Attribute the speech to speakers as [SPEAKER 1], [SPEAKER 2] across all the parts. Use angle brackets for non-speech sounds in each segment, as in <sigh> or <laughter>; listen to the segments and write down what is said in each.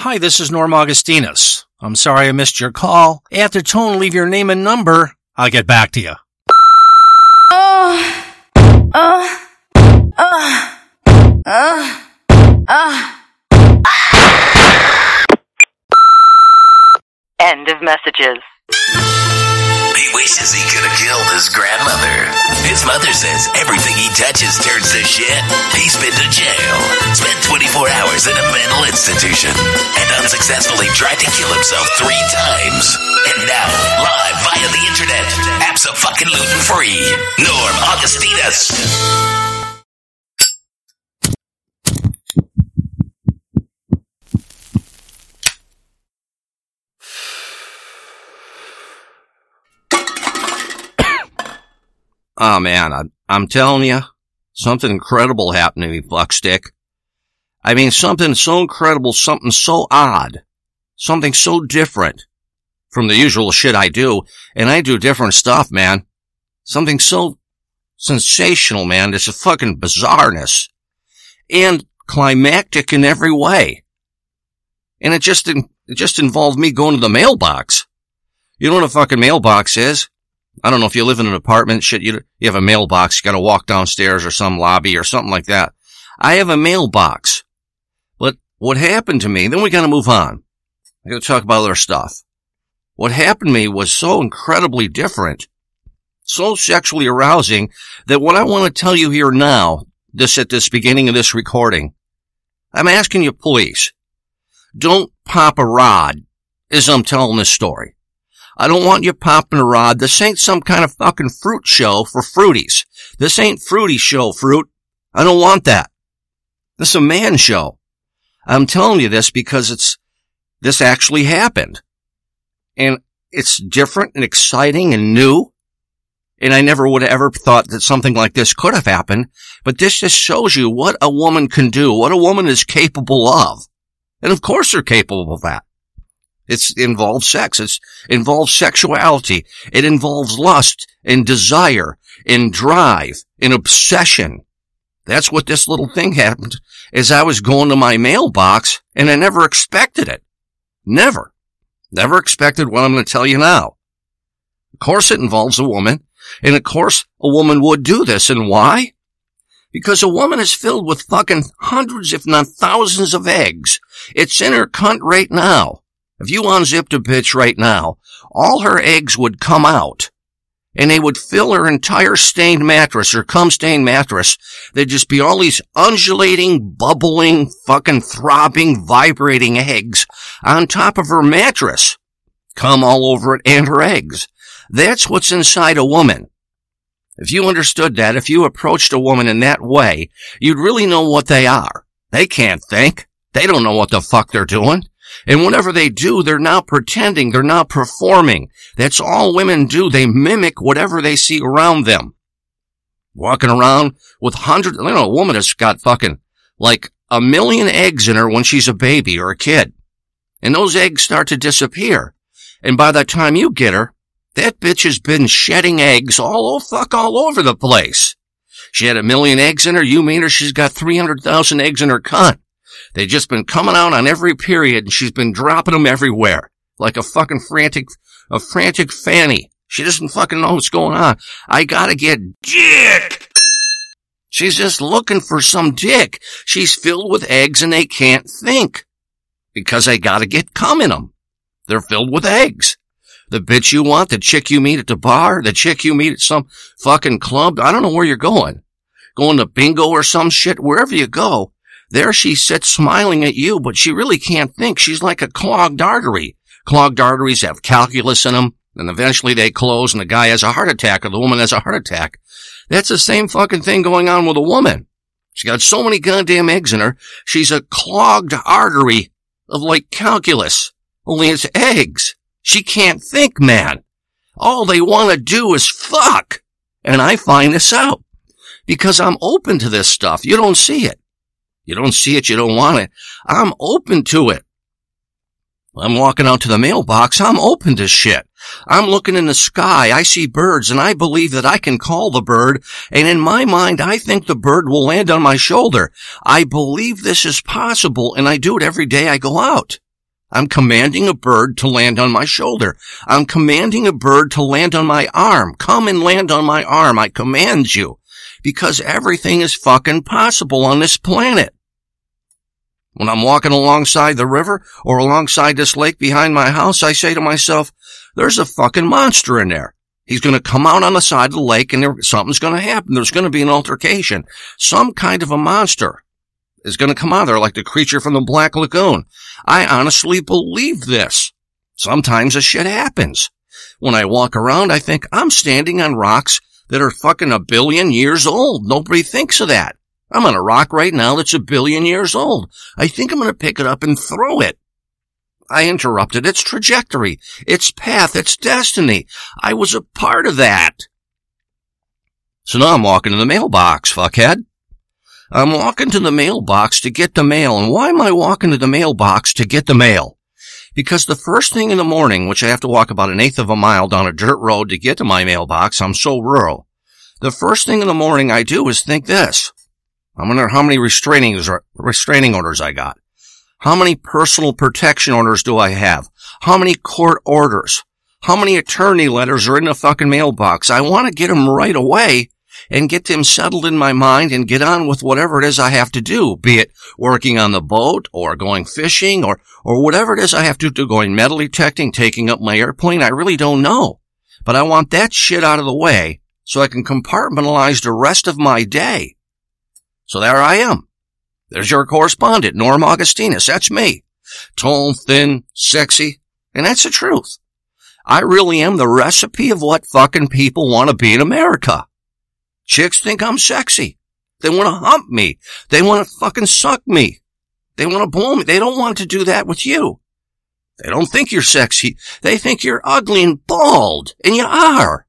[SPEAKER 1] Hi, this is Norm Augustinus. I'm sorry I missed your call. After tone, leave your name and number. I'll get back to you.
[SPEAKER 2] Oh, oh, oh, oh, oh.
[SPEAKER 3] End of messages.
[SPEAKER 4] He wishes he could have killed his grandmother. His mother says everything he touches turns to shit. He's been to jail, spent 24 hours in a mental institution, and unsuccessfully tried to kill himself three times. And now, live via the internet, abso-fucking-lutin free, Norm Augustinus.
[SPEAKER 5] Oh man, I, I'm telling you, something incredible happened to me, Buckstick. I mean, something so incredible, something so odd, something so different from the usual shit I do, and I do different stuff, man. Something so sensational, man. It's a fucking bizarreness and climactic in every way. And it just, it just involved me going to the mailbox. You know what a fucking mailbox is? I don't know if you live in an apartment, shit, you, you have a mailbox, you gotta walk downstairs or some lobby or something like that. I have a mailbox. But what happened to me, then we gotta move on. I gotta talk about other stuff. What happened to me was so incredibly different, so sexually arousing that what I want to tell you here now, this at this beginning of this recording, I'm asking you please, don't pop a rod as I'm telling this story. I don't want you popping a rod. This ain't some kind of fucking fruit show for fruities. This ain't fruity show fruit. I don't want that. This is a man show. I'm telling you this because it's, this actually happened. And it's different and exciting and new. And I never would have ever thought that something like this could have happened. But this just shows you what a woman can do, what a woman is capable of. And of course they're capable of that. It's involves sex. It involves sexuality. It involves lust and desire and drive and obsession. That's what this little thing happened as I was going to my mailbox and I never expected it. Never. Never expected what I'm going to tell you now. Of course it involves a woman and of course a woman would do this and why? Because a woman is filled with fucking hundreds if not thousands of eggs. It's in her cunt right now. If you unzipped a bitch right now, all her eggs would come out and they would fill her entire stained mattress or cum stained mattress. There'd just be all these undulating, bubbling, fucking throbbing, vibrating eggs on top of her mattress. Come all over it and her eggs. That's what's inside a woman. If you understood that, if you approached a woman in that way, you'd really know what they are. They can't think. They don't know what the fuck they're doing. And whatever they do, they're not pretending, they're not performing. That's all women do. They mimic whatever they see around them. Walking around with hundreds, you know, a woman has got fucking like a million eggs in her when she's a baby or a kid. And those eggs start to disappear. And by the time you get her, that bitch has been shedding eggs all oh fuck all over the place. She had a million eggs in her. You mean her? She's got 300,000 eggs in her cunt. They've just been coming out on every period and she's been dropping them everywhere. Like a fucking frantic, a frantic fanny. She doesn't fucking know what's going on. I gotta get dick! She's just looking for some dick. She's filled with eggs and they can't think. Because they gotta get cum in them. They're filled with eggs. The bitch you want, the chick you meet at the bar, the chick you meet at some fucking club. I don't know where you're going. Going to bingo or some shit, wherever you go. There she sits smiling at you, but she really can't think. She's like a clogged artery. Clogged arteries have calculus in them, and eventually they close and the guy has a heart attack or the woman has a heart attack. That's the same fucking thing going on with a woman. She's got so many goddamn eggs in her, she's a clogged artery of like calculus. Only it's eggs. She can't think, man. All they want to do is fuck. And I find this out because I'm open to this stuff. You don't see it. You don't see it, you don't want it. I'm open to it. I'm walking out to the mailbox. I'm open to shit. I'm looking in the sky. I see birds and I believe that I can call the bird. And in my mind, I think the bird will land on my shoulder. I believe this is possible and I do it every day I go out. I'm commanding a bird to land on my shoulder. I'm commanding a bird to land on my arm. Come and land on my arm. I command you. Because everything is fucking possible on this planet. When I'm walking alongside the river or alongside this lake behind my house, I say to myself, there's a fucking monster in there. He's going to come out on the side of the lake and there, something's going to happen. There's going to be an altercation. Some kind of a monster is going to come out there like the creature from the Black Lagoon. I honestly believe this. Sometimes this shit happens. When I walk around, I think I'm standing on rocks that are fucking a billion years old. Nobody thinks of that. I'm on a rock right now that's a billion years old. I think I'm going to pick it up and throw it. I interrupted its trajectory, its path, its destiny. I was a part of that. So now I'm walking to the mailbox, fuckhead. I'm walking to the mailbox to get the mail. And why am I walking to the mailbox to get the mail? Because the first thing in the morning, which I have to walk about an eighth of a mile down a dirt road to get to my mailbox, I'm so rural. The first thing in the morning I do is think this. I wonder how many restraining, restraining orders I got. How many personal protection orders do I have? How many court orders? How many attorney letters are in the fucking mailbox? I want to get them right away and get them settled in my mind and get on with whatever it is I have to do, be it working on the boat or going fishing or, or whatever it is I have to do, going metal detecting, taking up my airplane. I really don't know, but I want that shit out of the way so I can compartmentalize the rest of my day. So there I am. There's your correspondent, Norm Augustinus. That's me. Tall, thin, sexy. And that's the truth. I really am the recipe of what fucking people want to be in America. Chicks think I'm sexy. They want to hump me. They want to fucking suck me. They want to blow me. They don't want to do that with you. They don't think you're sexy. They think you're ugly and bald. And you are.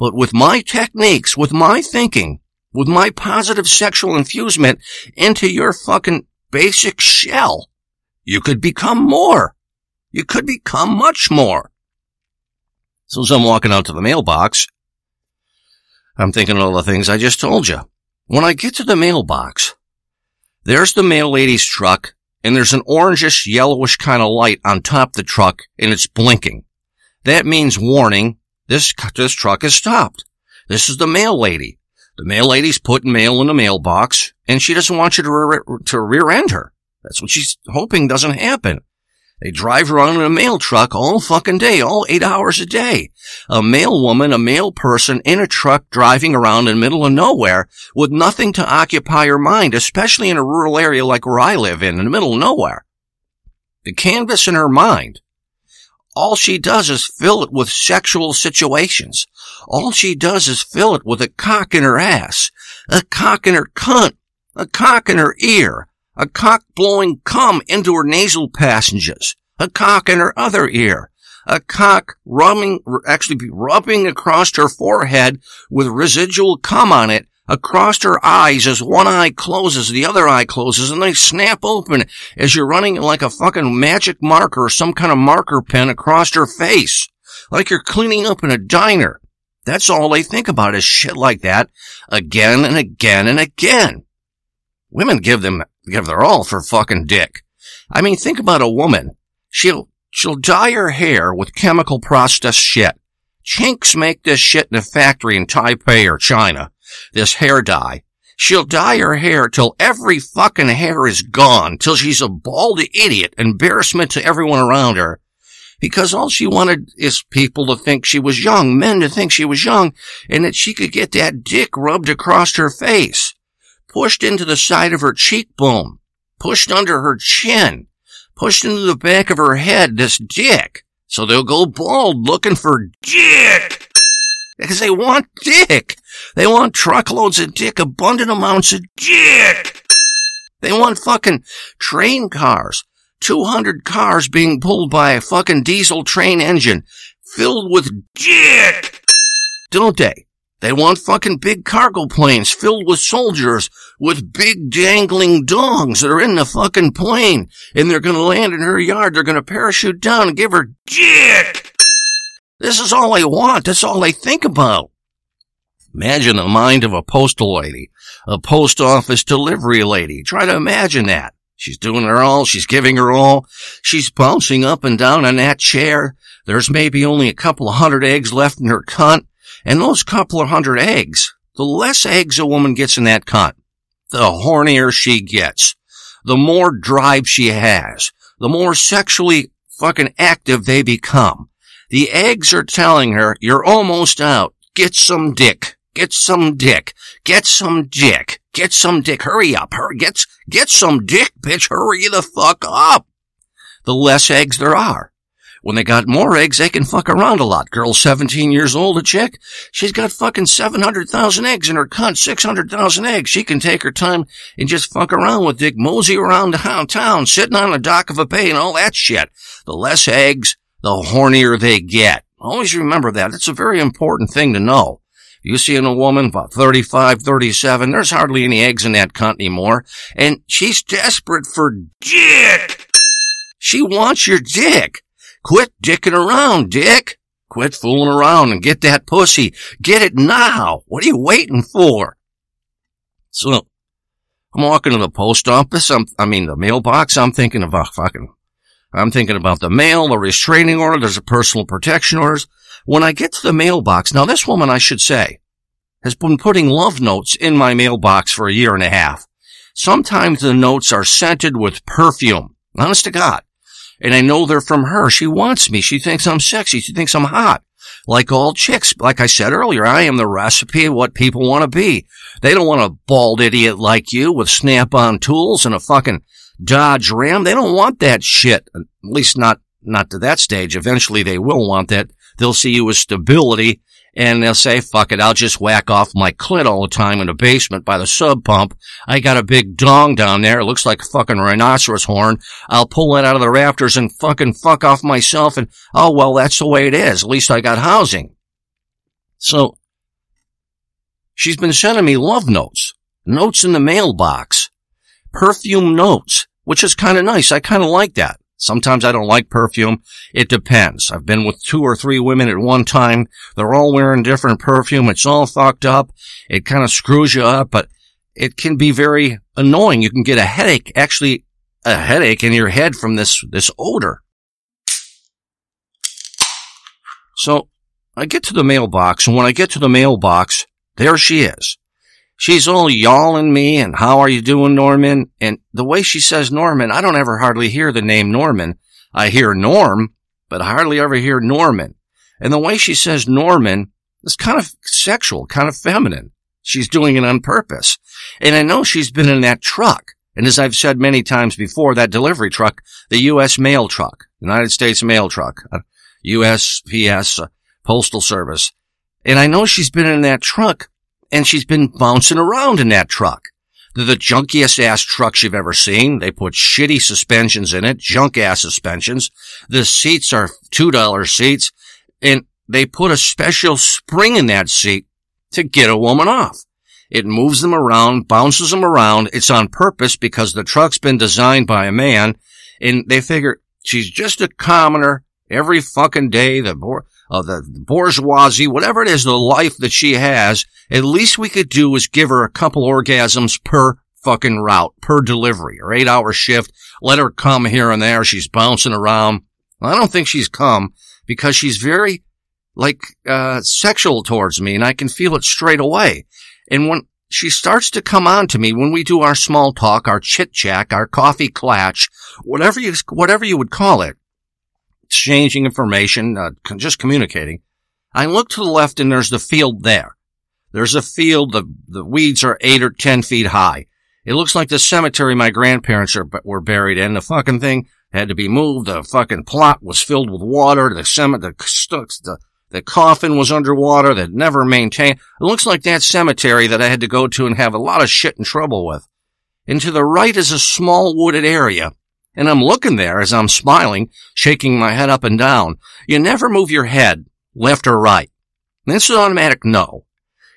[SPEAKER 5] But with my techniques, with my thinking, with my positive sexual infusement into your fucking basic shell, you could become more. You could become much more. So as I'm walking out to the mailbox, I'm thinking of all the things I just told you. When I get to the mailbox, there's the mail lady's truck, and there's an orangish, yellowish kind of light on top of the truck, and it's blinking. That means warning, this, this truck is stopped. This is the mail lady. The mail lady's putting mail in the mailbox, and she doesn't want you to, re- to rear end her. That's what she's hoping doesn't happen. They drive around in a mail truck all fucking day, all eight hours a day. A male woman, a male person in a truck driving around in the middle of nowhere with nothing to occupy her mind, especially in a rural area like where I live in, in the middle of nowhere. The canvas in her mind all she does is fill it with sexual situations. All she does is fill it with a cock in her ass, a cock in her cunt, a cock in her ear, a cock blowing cum into her nasal passages, a cock in her other ear, a cock rubbing, actually rubbing across her forehead with residual cum on it across her eyes as one eye closes, the other eye closes, and they snap open as you're running like a fucking magic marker or some kind of marker pen across her face. Like you're cleaning up in a diner. That's all they think about is shit like that again and again and again. Women give them, give their all for fucking dick. I mean, think about a woman. She'll, she'll dye her hair with chemical processed shit. Chinks make this shit in a factory in Taipei or China this hair dye. She'll dye her hair till every fucking hair is gone, till she's a bald idiot, embarrassment to everyone around her. Because all she wanted is people to think she was young, men to think she was young, and that she could get that dick rubbed across her face, pushed into the side of her cheekbone, pushed under her chin, pushed into the back of her head, this dick. So they'll go bald looking for dick. Because they want dick. They want truckloads of dick, abundant amounts of dick. They want fucking train cars. 200 cars being pulled by a fucking diesel train engine filled with dick. Don't they? They want fucking big cargo planes filled with soldiers with big dangling dongs that are in the fucking plane and they're gonna land in her yard. They're gonna parachute down and give her dick. This is all they want. That's all they think about. Imagine the mind of a postal lady, a post office delivery lady. Try to imagine that. She's doing her all. She's giving her all. She's bouncing up and down on that chair. There's maybe only a couple of hundred eggs left in her cunt. And those couple of hundred eggs, the less eggs a woman gets in that cunt, the hornier she gets. The more drive she has. The more sexually fucking active they become. The eggs are telling her, you're almost out. Get some dick. Get some dick. Get some dick. Get some dick. Hurry up. Hurry. Get, get some dick, bitch. Hurry the fuck up. The less eggs there are. When they got more eggs, they can fuck around a lot. Girl 17 years old, a chick, she's got fucking 700,000 eggs in her cunt, 600,000 eggs. She can take her time and just fuck around with Dick, mosey around downtown, sitting on the dock of a bay and all that shit. The less eggs, the hornier they get. Always remember that. It's a very important thing to know. You see in a woman about 35, 37, there's hardly any eggs in that cunt anymore. And she's desperate for dick. She wants your dick. Quit dicking around, dick. Quit fooling around and get that pussy. Get it now. What are you waiting for? So, I'm walking to the post office. I'm, I mean, the mailbox. I'm thinking about fucking, I'm thinking about the mail, the restraining order. There's a personal protection orders. When I get to the mailbox, now this woman, I should say, has been putting love notes in my mailbox for a year and a half. Sometimes the notes are scented with perfume. Honest to God. And I know they're from her. She wants me. She thinks I'm sexy. She thinks I'm hot. Like all chicks, like I said earlier, I am the recipe of what people want to be. They don't want a bald idiot like you with snap-on tools and a fucking Dodge Ram. They don't want that shit. At least not, not to that stage. Eventually they will want that They'll see you as stability and they'll say, fuck it, I'll just whack off my clit all the time in the basement by the sump pump. I got a big dong down there. It looks like a fucking rhinoceros horn. I'll pull it out of the rafters and fucking fuck off myself and, oh, well, that's the way it is. At least I got housing. So, she's been sending me love notes, notes in the mailbox, perfume notes, which is kind of nice. I kind of like that. Sometimes I don't like perfume. It depends. I've been with two or three women at one time. They're all wearing different perfume. It's all fucked up. It kind of screws you up, but it can be very annoying. You can get a headache, actually a headache in your head from this, this odor. So I get to the mailbox and when I get to the mailbox, there she is. She's all yawling me and how are you doing, Norman? And the way she says Norman, I don't ever hardly hear the name Norman. I hear Norm, but I hardly ever hear Norman. And the way she says Norman is kind of sexual, kind of feminine. She's doing it on purpose. And I know she's been in that truck. And as I've said many times before, that delivery truck, the U.S. mail truck, United States mail truck, USPS, uh, uh, Postal Service. And I know she's been in that truck and she's been bouncing around in that truck. They're the junkiest ass trucks you've ever seen. They put shitty suspensions in it, junk ass suspensions. The seats are $2 seats and they put a special spring in that seat to get a woman off. It moves them around, bounces them around. It's on purpose because the truck's been designed by a man and they figure she's just a commoner every fucking day. The of the bourgeoisie, whatever it is, the life that she has, at least we could do is give her a couple orgasms per fucking route, per delivery, or eight hour shift. Let her come here and there. She's bouncing around. I don't think she's come because she's very, like, uh, sexual towards me and I can feel it straight away. And when she starts to come on to me when we do our small talk, our chit chat, our coffee clatch, whatever you, whatever you would call it, exchanging information, uh, just communicating. I look to the left and there's the field there. There's a field, the, the weeds are eight or ten feet high. It looks like the cemetery my grandparents are, were buried in. The fucking thing had to be moved. The fucking plot was filled with water. The cemetery, the, the, the coffin was underwater that never maintained. It looks like that cemetery that I had to go to and have a lot of shit and trouble with. And to the right is a small wooded area and I'm looking there as I'm smiling, shaking my head up and down. You never move your head left or right. This is automatic no.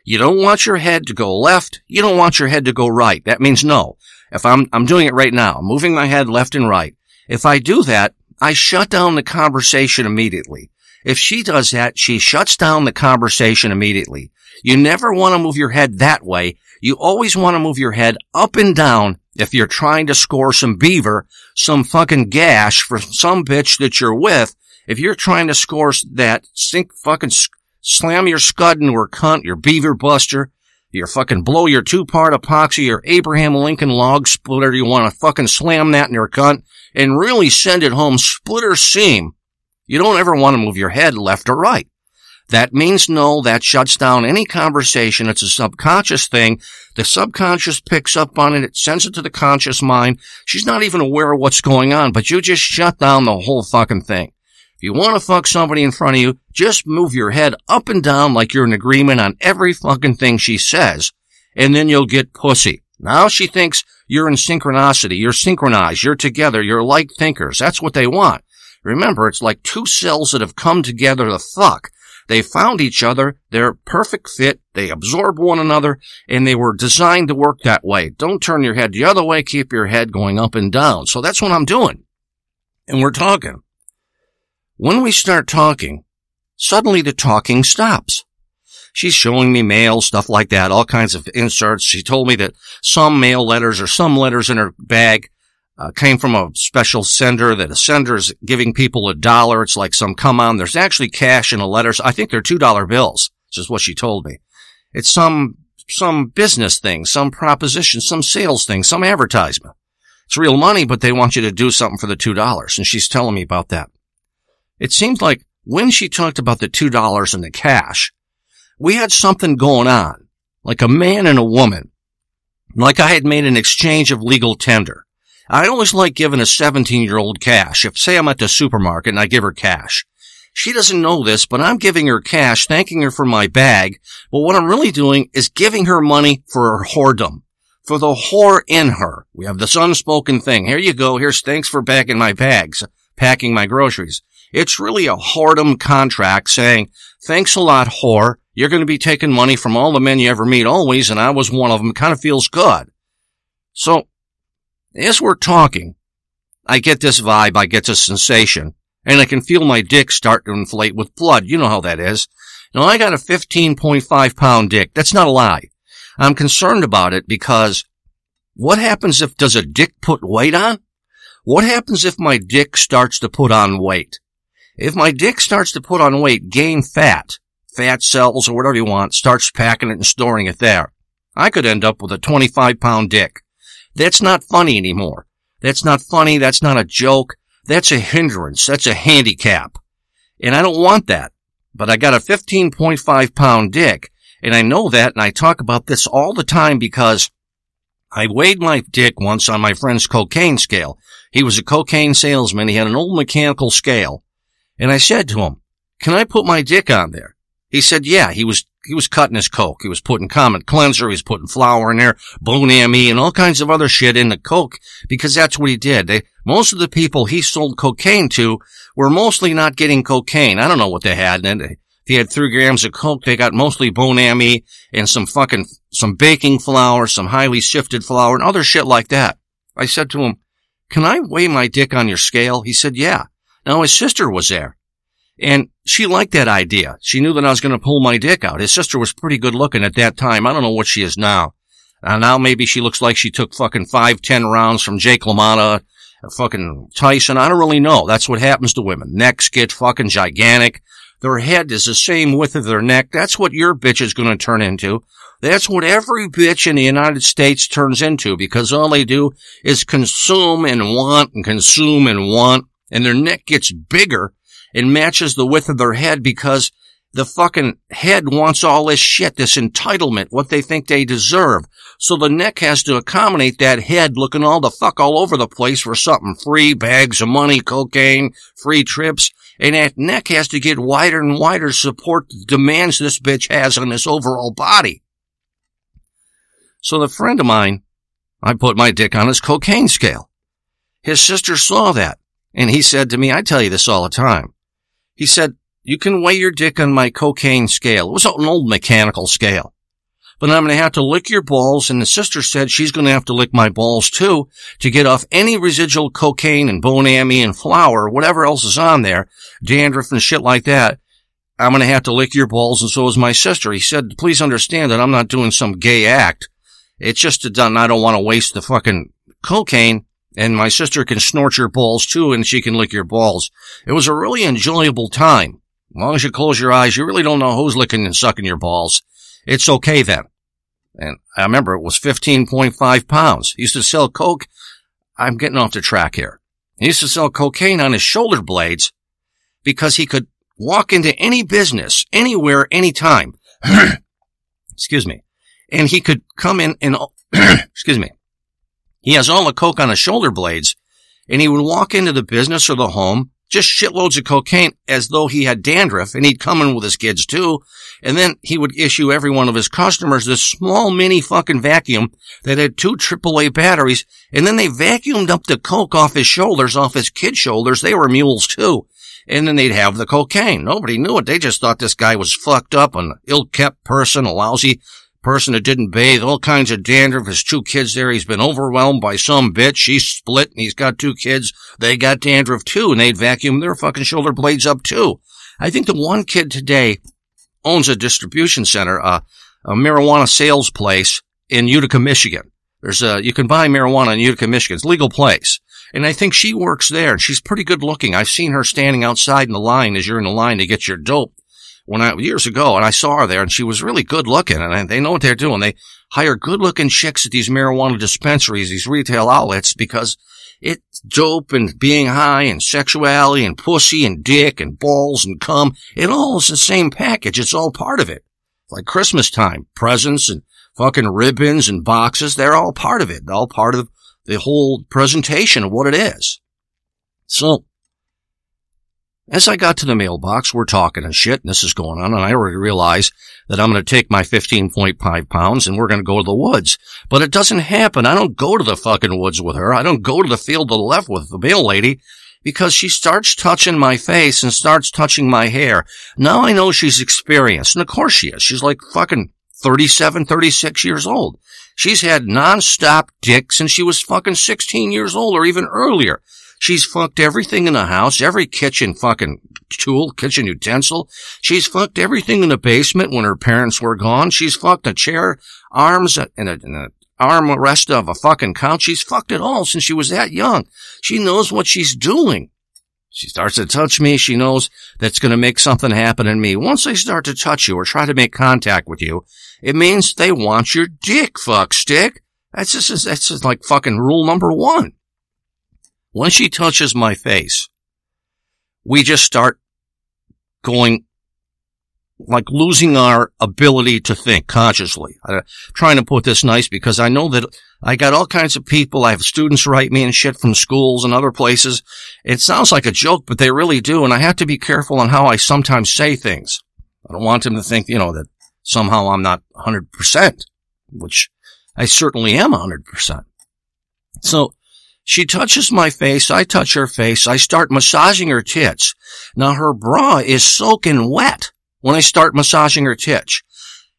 [SPEAKER 5] You don't want your head to go left. You don't want your head to go right. That means no. If I'm, I'm doing it right now, moving my head left and right. If I do that, I shut down the conversation immediately. If she does that, she shuts down the conversation immediately. You never want to move your head that way. You always want to move your head up and down if you're trying to score some beaver, some fucking gash for some bitch that you're with, if you're trying to score that, sink fucking slam your scud into her cunt, your beaver buster, your fucking blow your two-part epoxy, your Abraham Lincoln log splitter, you want to fucking slam that in your cunt and really send it home splitter seam. You don't ever want to move your head left or right. That means no, that shuts down any conversation. It's a subconscious thing. The subconscious picks up on it. It sends it to the conscious mind. She's not even aware of what's going on, but you just shut down the whole fucking thing. If you want to fuck somebody in front of you, just move your head up and down like you're in agreement on every fucking thing she says, and then you'll get pussy. Now she thinks you're in synchronicity, you're synchronized, you're together, you're like thinkers. That's what they want. Remember, it's like two cells that have come together to fuck. They found each other. They're perfect fit. They absorb one another and they were designed to work that way. Don't turn your head the other way. Keep your head going up and down. So that's what I'm doing. And we're talking. When we start talking, suddenly the talking stops. She's showing me mail, stuff like that, all kinds of inserts. She told me that some mail letters or some letters in her bag uh, came from a special sender that a sender is giving people a dollar. It's like some come on. There's actually cash in the letters. I think they're two dollar bills. This is what she told me. It's some some business thing, some proposition, some sales thing, some advertisement. It's real money, but they want you to do something for the two dollars. And she's telling me about that. It seems like when she talked about the two dollars and the cash, we had something going on, like a man and a woman, like I had made an exchange of legal tender. I always like giving a 17 year old cash. If say I'm at the supermarket and I give her cash. She doesn't know this, but I'm giving her cash, thanking her for my bag. But what I'm really doing is giving her money for her whoredom. For the whore in her. We have this unspoken thing. Here you go. Here's thanks for packing my bags, packing my groceries. It's really a whoredom contract saying, thanks a lot, whore. You're going to be taking money from all the men you ever meet always, and I was one of them. Kind of feels good. So as we're talking, I get this vibe, I get this sensation, and I can feel my dick start to inflate with blood. You know how that is. Now I got a 15.5 pound dick. That's not a lie. I'm concerned about it because what happens if, does a dick put weight on? What happens if my dick starts to put on weight? If my dick starts to put on weight, gain fat, fat cells or whatever you want, starts packing it and storing it there, I could end up with a 25 pound dick. That's not funny anymore. That's not funny. That's not a joke. That's a hindrance. That's a handicap. And I don't want that. But I got a 15.5 pound dick. And I know that. And I talk about this all the time because I weighed my dick once on my friend's cocaine scale. He was a cocaine salesman. He had an old mechanical scale. And I said to him, can I put my dick on there? He said, yeah, he was he was cutting his coke. He was putting Comet Cleanser. He was putting flour in there, Bon Ami, and all kinds of other shit in the coke because that's what he did. They, most of the people he sold cocaine to were mostly not getting cocaine. I don't know what they had. And if he had three grams of coke, they got mostly bone Bon Ami and some fucking, some baking flour, some highly sifted flour and other shit like that. I said to him, can I weigh my dick on your scale? He said, yeah. Now his sister was there. And she liked that idea. She knew that I was going to pull my dick out. His sister was pretty good looking at that time. I don't know what she is now. Uh, now maybe she looks like she took fucking five, ten rounds from Jake LaMotta, uh, fucking Tyson. I don't really know. That's what happens to women. Necks get fucking gigantic. Their head is the same width of their neck. That's what your bitch is going to turn into. That's what every bitch in the United States turns into because all they do is consume and want and consume and want and their neck gets bigger and matches the width of their head because the fucking head wants all this shit, this entitlement, what they think they deserve. So the neck has to accommodate that head looking all the fuck all over the place for something free, bags of money, cocaine, free trips. And that neck has to get wider and wider support the demands this bitch has on this overall body. So the friend of mine, I put my dick on his cocaine scale. His sister saw that. And he said to me, I tell you this all the time. He said, you can weigh your dick on my cocaine scale. It was an old mechanical scale. But I'm going to have to lick your balls, and the sister said she's going to have to lick my balls too to get off any residual cocaine and Bon Ami and flour, whatever else is on there, dandruff and shit like that. I'm going to have to lick your balls, and so is my sister. He said, please understand that I'm not doing some gay act. It's just done. I don't want to waste the fucking cocaine and my sister can snort your balls too and she can lick your balls. It was a really enjoyable time. As long as you close your eyes, you really don't know who's licking and sucking your balls. It's okay then. And I remember it was 15.5 pounds. He used to sell coke. I'm getting off the track here. He used to sell cocaine on his shoulder blades because he could walk into any business, anywhere, anytime. <coughs> excuse me. And he could come in and, <coughs> excuse me. He has all the coke on his shoulder blades and he would walk into the business or the home, just shitloads of cocaine as though he had dandruff and he'd come in with his kids too. And then he would issue every one of his customers this small mini fucking vacuum that had two AAA batteries. And then they vacuumed up the coke off his shoulders, off his kid shoulders. They were mules too. And then they'd have the cocaine. Nobody knew it. They just thought this guy was fucked up, an ill-kept person, a lousy person that didn't bathe, all kinds of dandruff. His two kids there. He's been overwhelmed by some bitch. She's split and he's got two kids. They got dandruff too and they'd vacuum their fucking shoulder blades up too. I think the one kid today owns a distribution center, uh, a marijuana sales place in Utica, Michigan. There's a, you can buy marijuana in Utica, Michigan. It's legal place. And I think she works there and she's pretty good looking. I've seen her standing outside in the line as you're in the line to get your dope when I, years ago and I saw her there and she was really good looking and they know what they're doing. They hire good looking chicks at these marijuana dispensaries, these retail outlets because it's dope and being high and sexuality and pussy and dick and balls and cum. It all is the same package. It's all part of it. Like Christmas time, presents and fucking ribbons and boxes. They're all part of it. They're all part of the whole presentation of what it is. So, as I got to the mailbox, we're talking and shit, and this is going on, and I already realize that I'm going to take my 15.5 pounds and we're going to go to the woods. But it doesn't happen. I don't go to the fucking woods with her. I don't go to the field to the left with the mail lady because she starts touching my face and starts touching my hair. Now I know she's experienced, and of course she is. She's like fucking 37, 36 years old. She's had non-stop dick since she was fucking 16 years old or even earlier. She's fucked everything in the house, every kitchen fucking tool, kitchen utensil. She's fucked everything in the basement when her parents were gone. She's fucked a chair, arms, and an and a arm rest of a fucking couch. She's fucked it all since she was that young. She knows what she's doing. She starts to touch me. She knows that's going to make something happen in me. Once they start to touch you or try to make contact with you, it means they want your dick, fuck stick. That's just, that's just like fucking rule number one. When she touches my face, we just start going like losing our ability to think consciously. I'm trying to put this nice because I know that I got all kinds of people. I have students write me and shit from schools and other places. It sounds like a joke, but they really do. And I have to be careful on how I sometimes say things. I don't want them to think, you know, that somehow I'm not 100%, which I certainly am 100%. So she touches my face. I touch her face. I start massaging her tits. Now her bra is soaking wet when I start massaging her tits.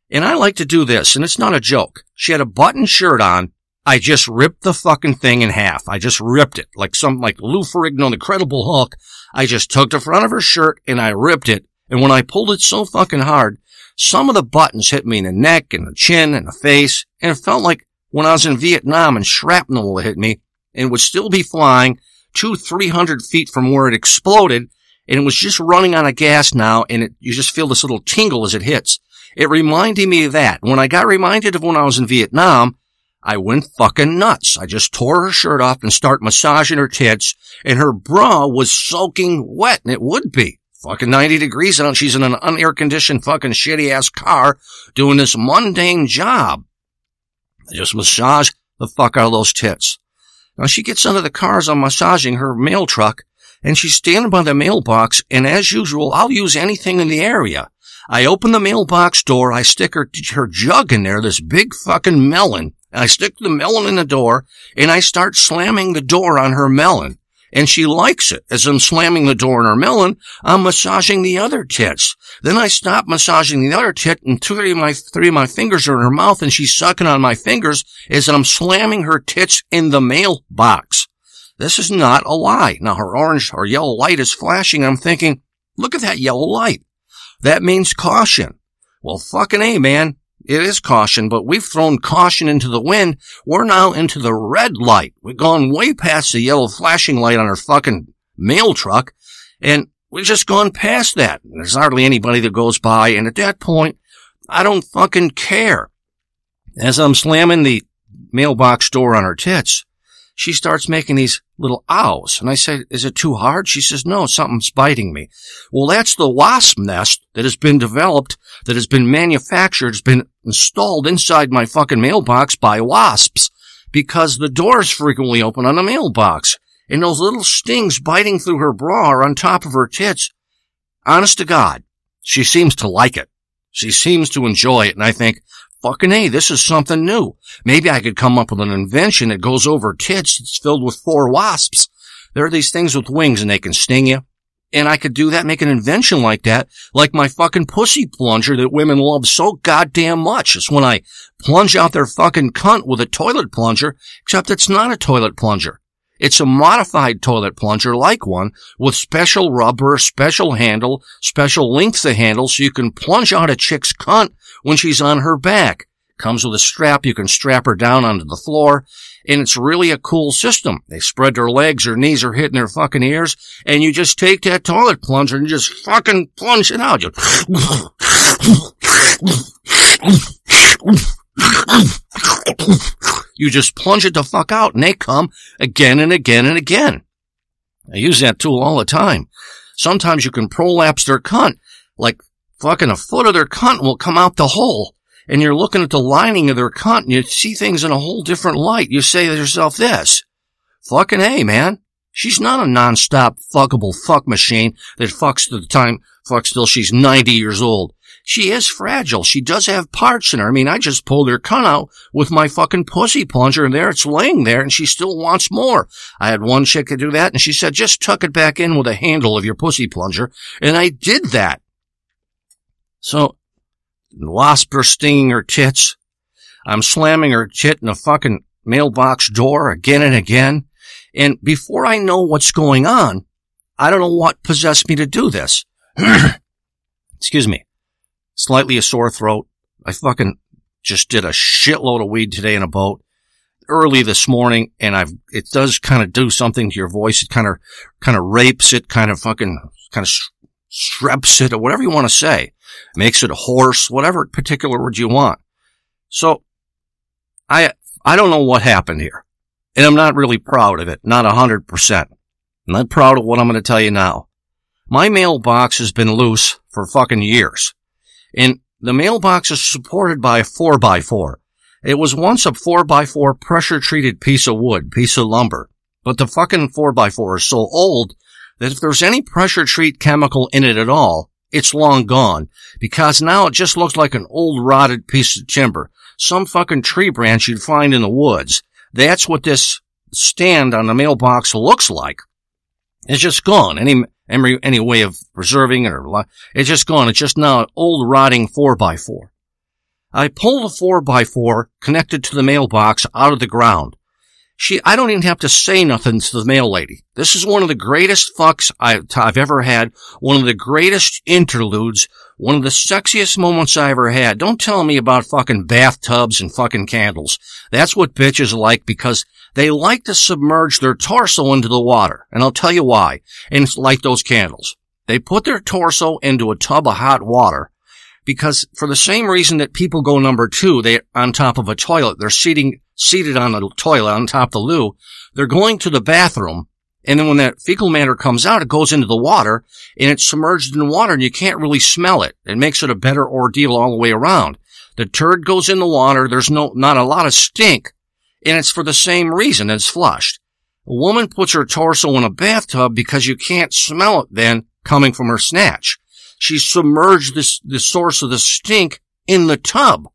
[SPEAKER 5] And I like to do this, and it's not a joke. She had a button shirt on. I just ripped the fucking thing in half. I just ripped it like some, like Lou Ferrigno, the Incredible Hulk. I just took the front of her shirt and I ripped it. And when I pulled it so fucking hard, some of the buttons hit me in the neck and the chin and the face. And it felt like when I was in Vietnam and shrapnel hit me and would still be flying two, three hundred feet from where it exploded. And it was just running on a gas now. And it, you just feel this little tingle as it hits. It reminded me of that. When I got reminded of when I was in Vietnam, I went fucking nuts. I just tore her shirt off and start massaging her tits and her bra was soaking wet and it would be fucking 90 degrees out. She's in an unair conditioned fucking shitty ass car doing this mundane job. I just massage the fuck out of those tits. Now she gets under the car as I'm massaging her mail truck and she's standing by the mailbox and as usual, I'll use anything in the area. I open the mailbox door, I stick her, her jug in there, this big fucking melon. I stick the melon in the door and I start slamming the door on her melon and she likes it. As I'm slamming the door in her melon, I'm massaging the other tits. Then I stop massaging the other tit and three of my, three of my fingers are in her mouth and she's sucking on my fingers as I'm slamming her tits in the mailbox. This is not a lie. Now her orange or yellow light is flashing. I'm thinking, look at that yellow light. That means caution. Well, fucking A, man. It is caution, but we've thrown caution into the wind. We're now into the red light. We've gone way past the yellow flashing light on our fucking mail truck, and we've just gone past that. There's hardly anybody that goes by, and at that point, I don't fucking care. As I'm slamming the mailbox door on her tits, she starts making these little ows. And I say, is it too hard? She says, no, something's biting me. Well, that's the wasp nest that has been developed, that has been manufactured, has been installed inside my fucking mailbox by wasps because the doors frequently open on the mailbox and those little stings biting through her bra are on top of her tits. Honest to God, she seems to like it. She seems to enjoy it. And I think, Fucking A, this is something new. Maybe I could come up with an invention that goes over tits that's filled with four wasps. There are these things with wings and they can sting you. And I could do that, make an invention like that, like my fucking pussy plunger that women love so goddamn much. It's when I plunge out their fucking cunt with a toilet plunger, except it's not a toilet plunger. It's a modified toilet plunger like one with special rubber, special handle, special length of handle so you can plunge out a chick's cunt when she's on her back. Comes with a strap. You can strap her down onto the floor. And it's really a cool system. They spread their legs, their knees are hitting their fucking ears, and you just take that toilet plunger and just fucking plunge it out. You You just plunge it the fuck out and they come again and again and again. I use that tool all the time. Sometimes you can prolapse their cunt, like fucking a foot of their cunt will come out the hole. And you're looking at the lining of their cunt and you see things in a whole different light. You say to yourself this, fucking A, man. She's not a non-stop fuckable fuck machine that fucks to the time, fucks till she's 90 years old. She is fragile. She does have parts in her. I mean, I just pulled her cunt out with my fucking pussy plunger and there it's laying there and she still wants more. I had one chick to do that and she said, just tuck it back in with a handle of your pussy plunger. And I did that. So, wasp are stinging her tits. I'm slamming her tit in the fucking mailbox door again and again. And before I know what's going on, I don't know what possessed me to do this. <clears throat> Excuse me slightly a sore throat. I fucking just did a shitload of weed today in a boat early this morning and I've, it does kind of do something to your voice. It kind of, kind of rapes it, kind of fucking, kind of streps it or whatever you want to say. Makes it hoarse, whatever particular word you want. So I, I don't know what happened here and I'm not really proud of it. Not a hundred percent. Not proud of what I'm going to tell you now. My mailbox has been loose for fucking years. And the mailbox is supported by a 4x4. It was once a 4x4 pressure treated piece of wood, piece of lumber. But the fucking 4x4 is so old that if there's any pressure treat chemical in it at all, it's long gone because now it just looks like an old rotted piece of timber. Some fucking tree branch you'd find in the woods. That's what this stand on the mailbox looks like. It's just gone. Any any, any way of preserving it or it's just gone. It's just now an old rotting four by four. I pulled a four by four connected to the mailbox out of the ground. She, I don't even have to say nothing to the mail lady. This is one of the greatest fucks I've, I've ever had. One of the greatest interludes. One of the sexiest moments I ever had. Don't tell me about fucking bathtubs and fucking candles. That's what bitches like because they like to submerge their torso into the water. And I'll tell you why. And it's like those candles. They put their torso into a tub of hot water because for the same reason that people go number two, they on top of a toilet, they're seating, seated on a toilet on top of the loo. They're going to the bathroom. And then when that fecal matter comes out, it goes into the water and it's submerged in water and you can't really smell it. It makes it a better ordeal all the way around. The turd goes in the water. There's no, not a lot of stink, and it's for the same reason it's flushed. A woman puts her torso in a bathtub because you can't smell it then coming from her snatch. She submerged this, the source of the stink in the tub.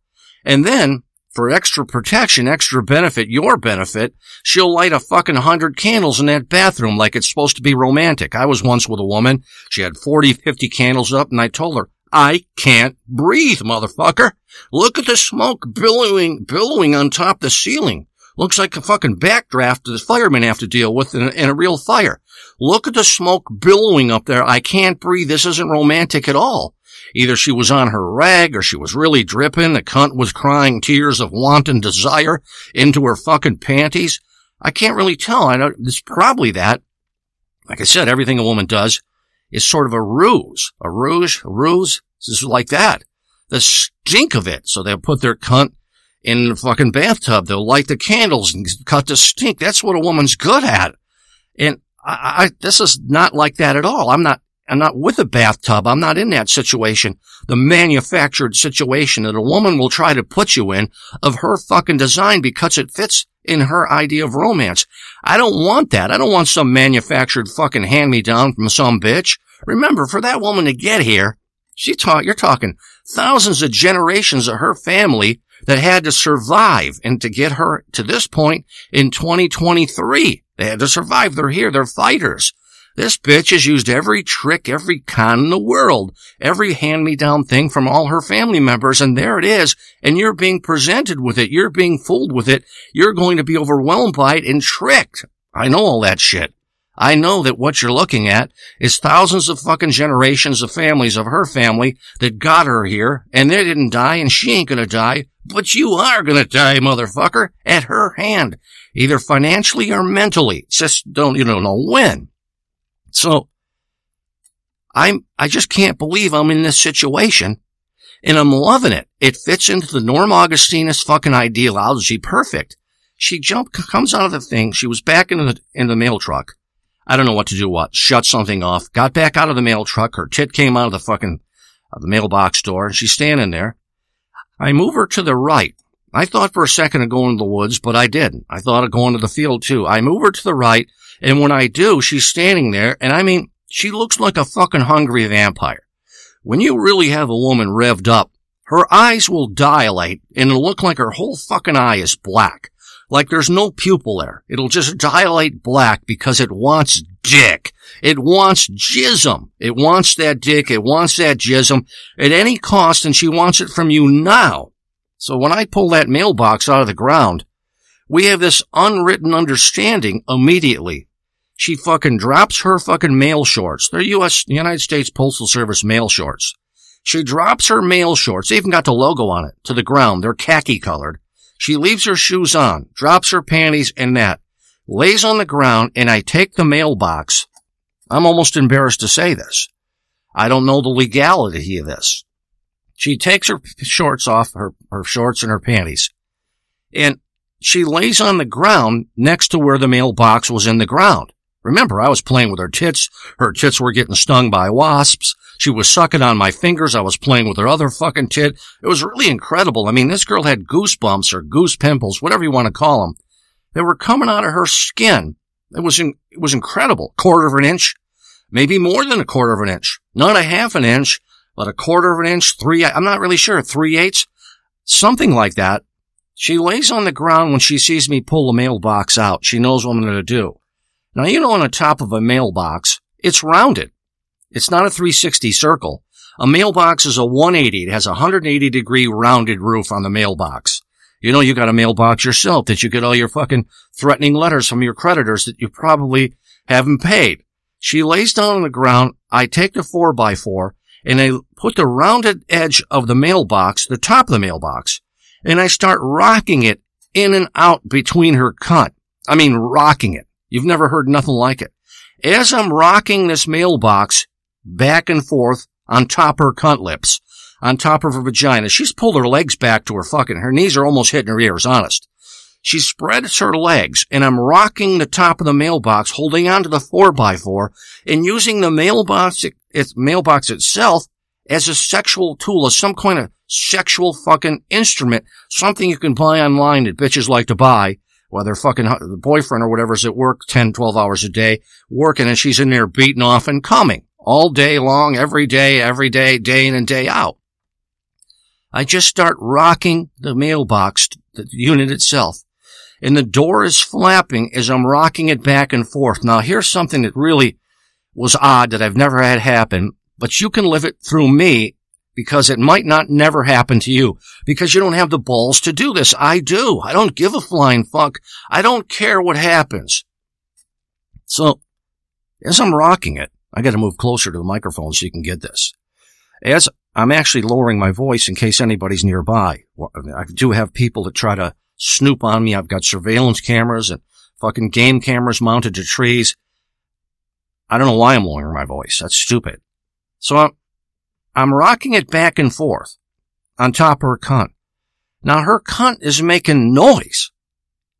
[SPEAKER 5] And then, for extra protection, extra benefit, your benefit, she'll light a fucking hundred candles in that bathroom like it's supposed to be romantic. I was once with a woman. She had 40, 50 candles up and I told her, I can't breathe, motherfucker. Look at the smoke billowing, billowing on top the ceiling. Looks like a fucking backdraft that the firemen have to deal with in a, in a real fire. Look at the smoke billowing up there. I can't breathe. This isn't romantic at all. Either she was on her rag or she was really dripping. The cunt was crying tears of wanton desire into her fucking panties. I can't really tell. I know it's probably that. Like I said, everything a woman does is sort of a ruse, a ruse, a ruse. This is like that. The stink of it. So they'll put their cunt in the fucking bathtub. They'll light the candles and cut the stink. That's what a woman's good at. And I, I, this is not like that at all. I'm not, I'm not with a bathtub. I'm not in that situation. The manufactured situation that a woman will try to put you in of her fucking design because it fits in her idea of romance. I don't want that. I don't want some manufactured fucking hand me down from some bitch. Remember, for that woman to get here, she taught, you're talking thousands of generations of her family that had to survive and to get her to this point in 2023. They had to survive. They're here. They're fighters. This bitch has used every trick, every con in the world, every hand-me-down thing from all her family members, and there it is. And you're being presented with it. You're being fooled with it. You're going to be overwhelmed by it and tricked. I know all that shit. I know that what you're looking at is thousands of fucking generations of families of her family that got her here, and they didn't die, and she ain't gonna die, but you are gonna die, motherfucker, at her hand, either financially or mentally. Just don't, you don't know when. So, I'm, I just can't believe I'm in this situation, and I'm loving it. It fits into the Norm Augustinus fucking ideology perfect. She jumped, comes out of the thing, she was back in the, in the mail truck I don't know what to do what. Shut something off. Got back out of the mail truck. Her tit came out of the fucking, of the mailbox door and she's standing there. I move her to the right. I thought for a second of going to the woods, but I didn't. I thought of going to the field too. I move her to the right and when I do, she's standing there and I mean, she looks like a fucking hungry vampire. When you really have a woman revved up, her eyes will dilate and it'll look like her whole fucking eye is black. Like there's no pupil there. It'll just dilate black because it wants dick. It wants jism. It wants that dick. It wants that jism at any cost and she wants it from you now. So when I pull that mailbox out of the ground, we have this unwritten understanding immediately. She fucking drops her fucking mail shorts. They're U.S. United States Postal Service mail shorts. She drops her mail shorts. They even got the logo on it to the ground. They're khaki colored. She leaves her shoes on, drops her panties and that, lays on the ground, and I take the mailbox. I'm almost embarrassed to say this. I don't know the legality of this. She takes her shorts off, her, her shorts and her panties, and she lays on the ground next to where the mailbox was in the ground. Remember, I was playing with her tits. Her tits were getting stung by wasps. She was sucking on my fingers. I was playing with her other fucking tit. It was really incredible. I mean, this girl had goosebumps or goose pimples, whatever you want to call them. They were coming out of her skin. It was, in, it was incredible. Quarter of an inch, maybe more than a quarter of an inch, not a half an inch, but a quarter of an inch, three, I'm not really sure, three eighths, something like that. She lays on the ground when she sees me pull the mailbox out. She knows what I'm going to do. Now, you know, on the top of a mailbox, it's rounded. It's not a 360 circle. A mailbox is a 180. It has a 180 degree rounded roof on the mailbox. You know, you got a mailbox yourself that you get all your fucking threatening letters from your creditors that you probably haven't paid. She lays down on the ground. I take the 4x4 and I put the rounded edge of the mailbox, the top of the mailbox, and I start rocking it in and out between her cunt. I mean, rocking it. You've never heard nothing like it. As I'm rocking this mailbox back and forth on top of her cunt lips, on top of her vagina, she's pulled her legs back to her fucking, her knees are almost hitting her ears, honest. She spreads her legs and I'm rocking the top of the mailbox, holding onto the 4x4 and using the mailbox, its mailbox itself as a sexual tool, as some kind of sexual fucking instrument, something you can buy online that bitches like to buy while their fucking boyfriend or whatever's at work 10, 12 hours a day working and she's in there beating off and coming all day long, every day, every day, day in and day out. I just start rocking the mailbox, the unit itself, and the door is flapping as I'm rocking it back and forth. Now here's something that really was odd that I've never had happen, but you can live it through me because it might not never happen to you because you don't have the balls to do this. I do. I don't give a flying fuck. I don't care what happens. So as I'm rocking it, I got to move closer to the microphone so you can get this. As I'm actually lowering my voice in case anybody's nearby. I do have people that try to snoop on me. I've got surveillance cameras and fucking game cameras mounted to trees. I don't know why I'm lowering my voice. That's stupid. So I'm, I'm rocking it back and forth on top of her cunt. Now her cunt is making noise.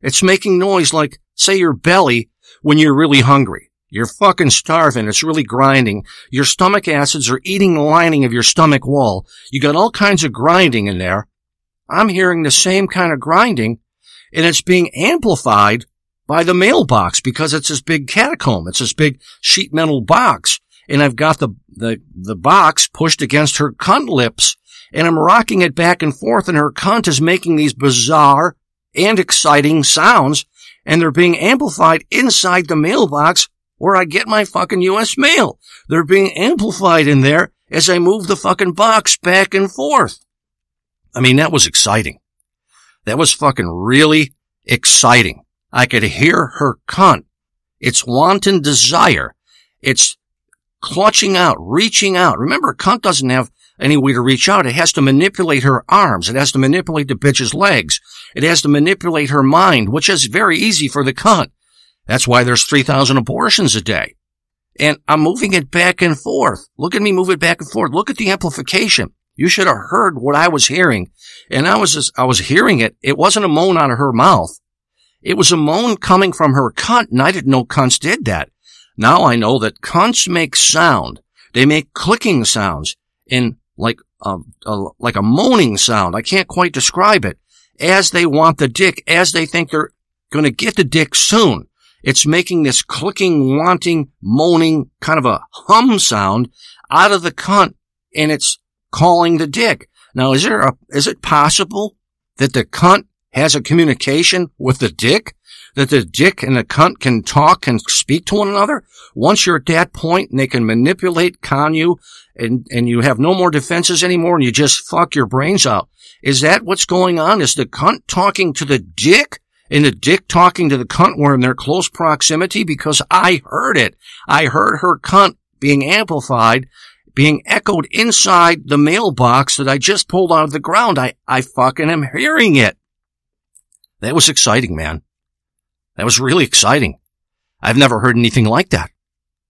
[SPEAKER 5] It's making noise like, say, your belly when you're really hungry. You're fucking starving. It's really grinding. Your stomach acids are eating the lining of your stomach wall. You got all kinds of grinding in there. I'm hearing the same kind of grinding and it's being amplified by the mailbox because it's this big catacomb. It's this big sheet metal box. And I've got the, the, the box pushed against her cunt lips and I'm rocking it back and forth and her cunt is making these bizarre and exciting sounds and they're being amplified inside the mailbox where I get my fucking US mail. They're being amplified in there as I move the fucking box back and forth. I mean, that was exciting. That was fucking really exciting. I could hear her cunt. It's wanton desire. It's clutching out, reaching out. Remember, cunt doesn't have any way to reach out. It has to manipulate her arms. It has to manipulate the bitch's legs. It has to manipulate her mind, which is very easy for the cunt. That's why there's 3,000 abortions a day. And I'm moving it back and forth. Look at me move it back and forth. Look at the amplification. You should have heard what I was hearing. And I was just, I was hearing it. It wasn't a moan out of her mouth. It was a moan coming from her cunt, and I didn't know cunts did that. Now I know that cunts make sound. They make clicking sounds and like a, a, like a moaning sound. I can't quite describe it. As they want the dick, as they think they're going to get the dick soon. It's making this clicking, wanting, moaning kind of a hum sound out of the cunt and it's calling the dick. Now, is there a, is it possible that the cunt has a communication with the dick? That the dick and the cunt can talk and speak to one another? Once you're at that point and they can manipulate, con you, and, and you have no more defenses anymore and you just fuck your brains out. Is that what's going on? Is the cunt talking to the dick? and the dick talking to the cunt were in their close proximity because I heard it. I heard her cunt being amplified, being echoed inside the mailbox that I just pulled out of the ground. I, I fucking am hearing it. That was exciting, man. That was really exciting. I've never heard anything like that.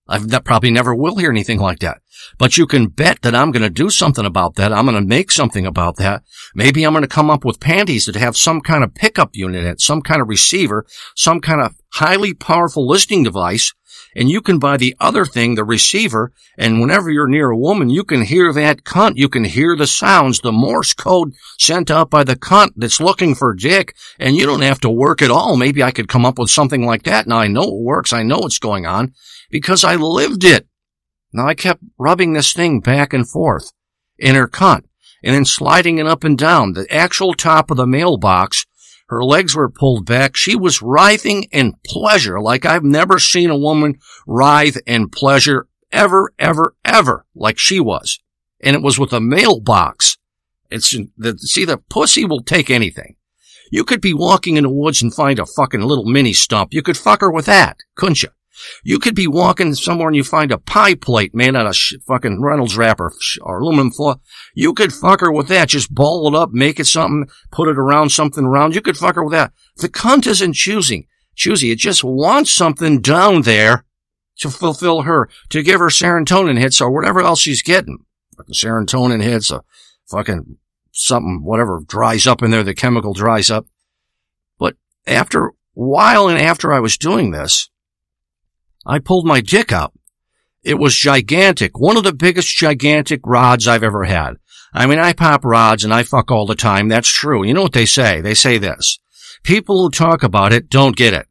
[SPEAKER 5] I've that probably never will hear anything like that. But you can bet that I'm going to do something about that. I'm going to make something about that. Maybe I'm going to come up with panties that have some kind of pickup unit in it, some kind of receiver, some kind of highly powerful listening device. And you can buy the other thing, the receiver. And whenever you're near a woman, you can hear that cunt. You can hear the sounds, the Morse code sent out by the cunt that's looking for dick. And you don't have to work at all. Maybe I could come up with something like that. Now I know it works. I know what's going on because I lived it. Now I kept rubbing this thing back and forth in her cunt and then sliding it up and down the actual top of the mailbox. Her legs were pulled back. She was writhing in pleasure like I've never seen a woman writhe in pleasure ever, ever, ever like she was. And it was with a mailbox. It's the, see, the pussy will take anything. You could be walking in the woods and find a fucking little mini stump. You could fuck her with that, couldn't you? You could be walking somewhere and you find a pie plate made out of sh- fucking Reynolds wrapper or aluminum foil. You could fuck her with that. Just ball it up, make it something, put it around something around. You could fuck her with that. The cunt isn't choosing. Choosy. It just wants something down there to fulfill her, to give her serotonin hits or whatever else she's getting. Fucking serotonin hits, a fucking something, whatever dries up in there, the chemical dries up. But after a while and after I was doing this, I pulled my dick out. It was gigantic. One of the biggest gigantic rods I've ever had. I mean, I pop rods and I fuck all the time. That's true. You know what they say? They say this. People who talk about it don't get it.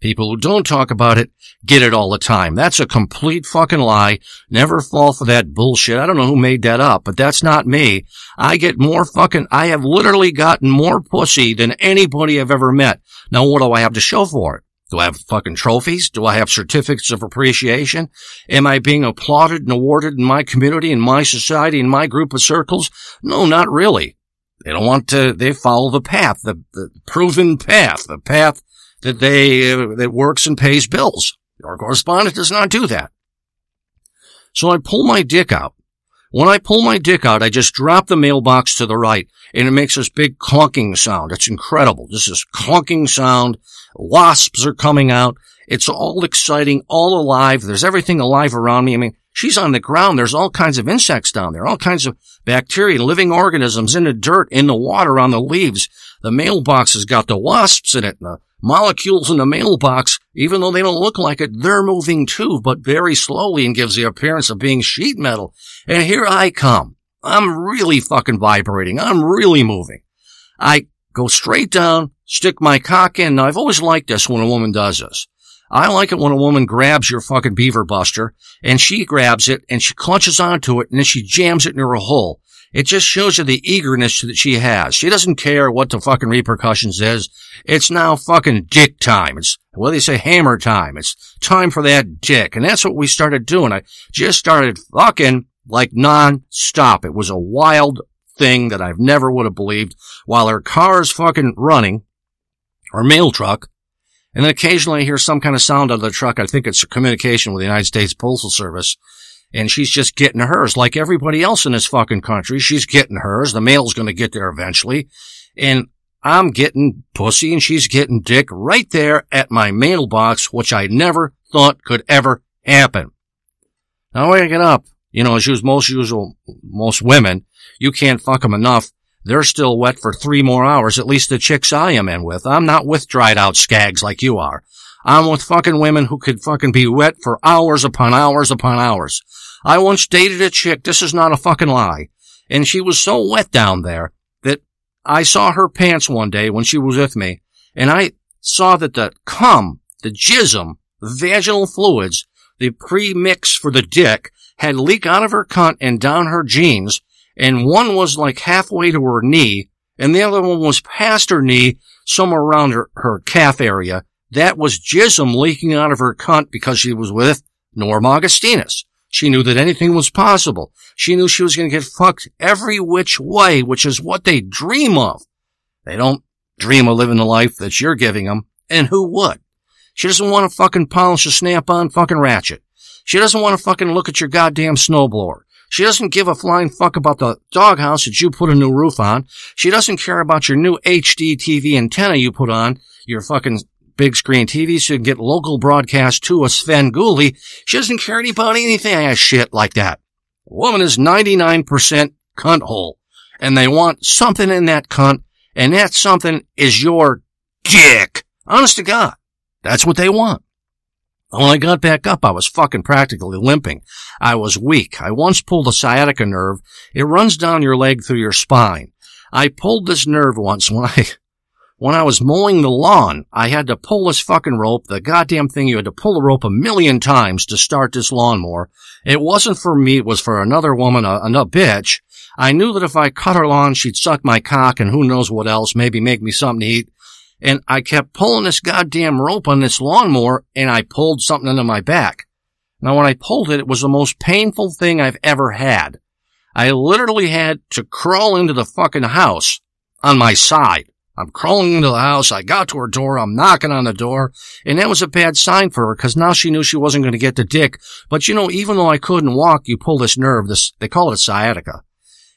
[SPEAKER 5] People who don't talk about it get it all the time. That's a complete fucking lie. Never fall for that bullshit. I don't know who made that up, but that's not me. I get more fucking, I have literally gotten more pussy than anybody I've ever met. Now what do I have to show for it? Do I have fucking trophies? Do I have certificates of appreciation? Am I being applauded and awarded in my community, in my society, in my group of circles? No, not really. They don't want to, they follow the path, the, the proven path, the path that they, uh, that works and pays bills. Your correspondent does not do that. So I pull my dick out. When I pull my dick out, I just drop the mailbox to the right and it makes this big clunking sound. It's incredible. This is clunking sound. Wasps are coming out. It's all exciting, all alive. There's everything alive around me. I mean, she's on the ground. There's all kinds of insects down there, all kinds of bacteria, living organisms in the dirt, in the water, on the leaves. The mailbox has got the wasps in it. And the molecules in the mailbox, even though they don't look like it, they're moving too, but very slowly and gives the appearance of being sheet metal. And here I come. I'm really fucking vibrating. I'm really moving. I go straight down, stick my cock in. Now, I've always liked this when a woman does this. I like it when a woman grabs your fucking beaver buster and she grabs it and she clutches onto it and then she jams it near her hole. It just shows you the eagerness that she has. She doesn't care what the fucking repercussions is. It's now fucking dick time. It's, well, they say, hammer time. It's time for that dick. And that's what we started doing. I just started fucking like non-stop. It was a wild thing that I've never would have believed while her car is fucking running, her mail truck, and then occasionally I hear some kind of sound out of the truck. I think it's communication with the United States Postal Service. And she's just getting hers like everybody else in this fucking country. She's getting hers. The mail's going to get there eventually. And I'm getting pussy and she's getting dick right there at my mailbox, which I never thought could ever happen. Now get up. You know, as most usual, most women, you can't fuck them enough. They're still wet for three more hours, at least the chicks I am in with. I'm not with dried out skags like you are. I'm with fucking women who could fucking be wet for hours upon hours upon hours. I once dated a chick, this is not a fucking lie, and she was so wet down there that I saw her pants one day when she was with me, and I saw that the cum, the jism, vaginal fluids, the pre-mix for the dick had leaked out of her cunt and down her jeans, and one was like halfway to her knee, and the other one was past her knee, somewhere around her, her calf area. That was jism leaking out of her cunt because she was with Norm Augustinus. She knew that anything was possible. She knew she was going to get fucked every which way, which is what they dream of. They don't dream of living the life that you're giving them, and who would? She doesn't want to fucking polish a snap-on fucking ratchet. She doesn't want to fucking look at your goddamn snowblower. She doesn't give a flying fuck about the doghouse that you put a new roof on. She doesn't care about your new HD TV antenna you put on your fucking big screen TV so you can get local broadcast to a Svengoolie. She doesn't care about anything as shit like that. A woman is 99% cunt hole. And they want something in that cunt, and that something is your dick. Honest to God. That's what they want. When I got back up, I was fucking practically limping. I was weak. I once pulled a sciatica nerve. It runs down your leg through your spine. I pulled this nerve once when I, when I was mowing the lawn. I had to pull this fucking rope. The goddamn thing, you had to pull the rope a million times to start this lawnmower. It wasn't for me. It was for another woman, a, a bitch. I knew that if I cut her lawn, she'd suck my cock and who knows what else, maybe make me something to eat and I kept pulling this goddamn rope on this lawnmower and I pulled something into my back. Now when I pulled it, it was the most painful thing I've ever had. I literally had to crawl into the fucking house on my side. I'm crawling into the house. I got to her door. I'm knocking on the door. And that was a bad sign for her because now she knew she wasn't going to get the dick. But you know, even though I couldn't walk, you pull this nerve, this, they call it sciatica.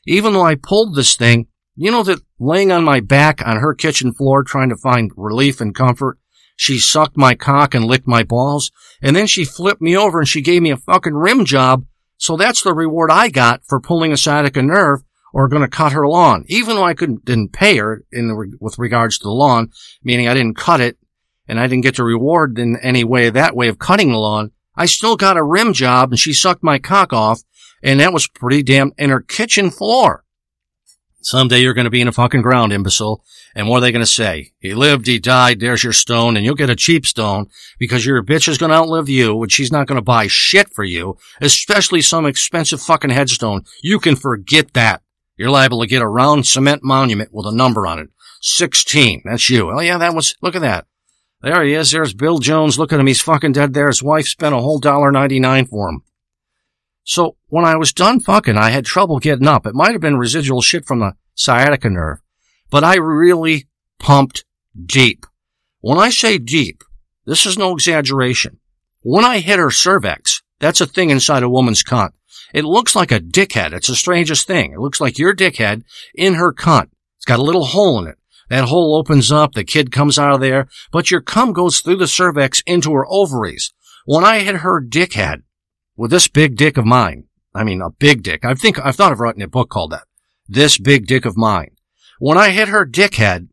[SPEAKER 5] Even though I pulled this thing, you know that laying on my back on her kitchen floor trying to find relief and comfort, she sucked my cock and licked my balls, and then she flipped me over and she gave me a fucking rim job. So that's the reward I got for pulling a sciatica nerve or going to cut her lawn. Even though I couldn't, didn't pay her in with regards to the lawn, meaning I didn't cut it and I didn't get the reward in any way that way of cutting the lawn, I still got a rim job and she sucked my cock off and that was pretty damn in her kitchen floor. Someday you're going to be in a fucking ground, imbecile. And what are they going to say? He lived, he died, there's your stone, and you'll get a cheap stone because your bitch is going to outlive you, and she's not going to buy shit for you, especially some expensive fucking headstone. You can forget that. You're liable to get a round cement monument with a number on it. 16. That's you. Oh yeah, that was, look at that. There he is. There's Bill Jones. Look at him. He's fucking dead there. His wife spent a whole dollar ninety nine for him. So when I was done fucking, I had trouble getting up. It might have been residual shit from the sciatica nerve, but I really pumped deep. When I say deep, this is no exaggeration. When I hit her cervix, that's a thing inside a woman's cunt. It looks like a dickhead. It's the strangest thing. It looks like your dickhead in her cunt. It's got a little hole in it. That hole opens up, the kid comes out of there, but your cum goes through the cervix into her ovaries. When I hit her dickhead with this big dick of mine, I mean a big dick, I think, I've thought of writing a book called that. This big dick of mine. When I hit her dickhead,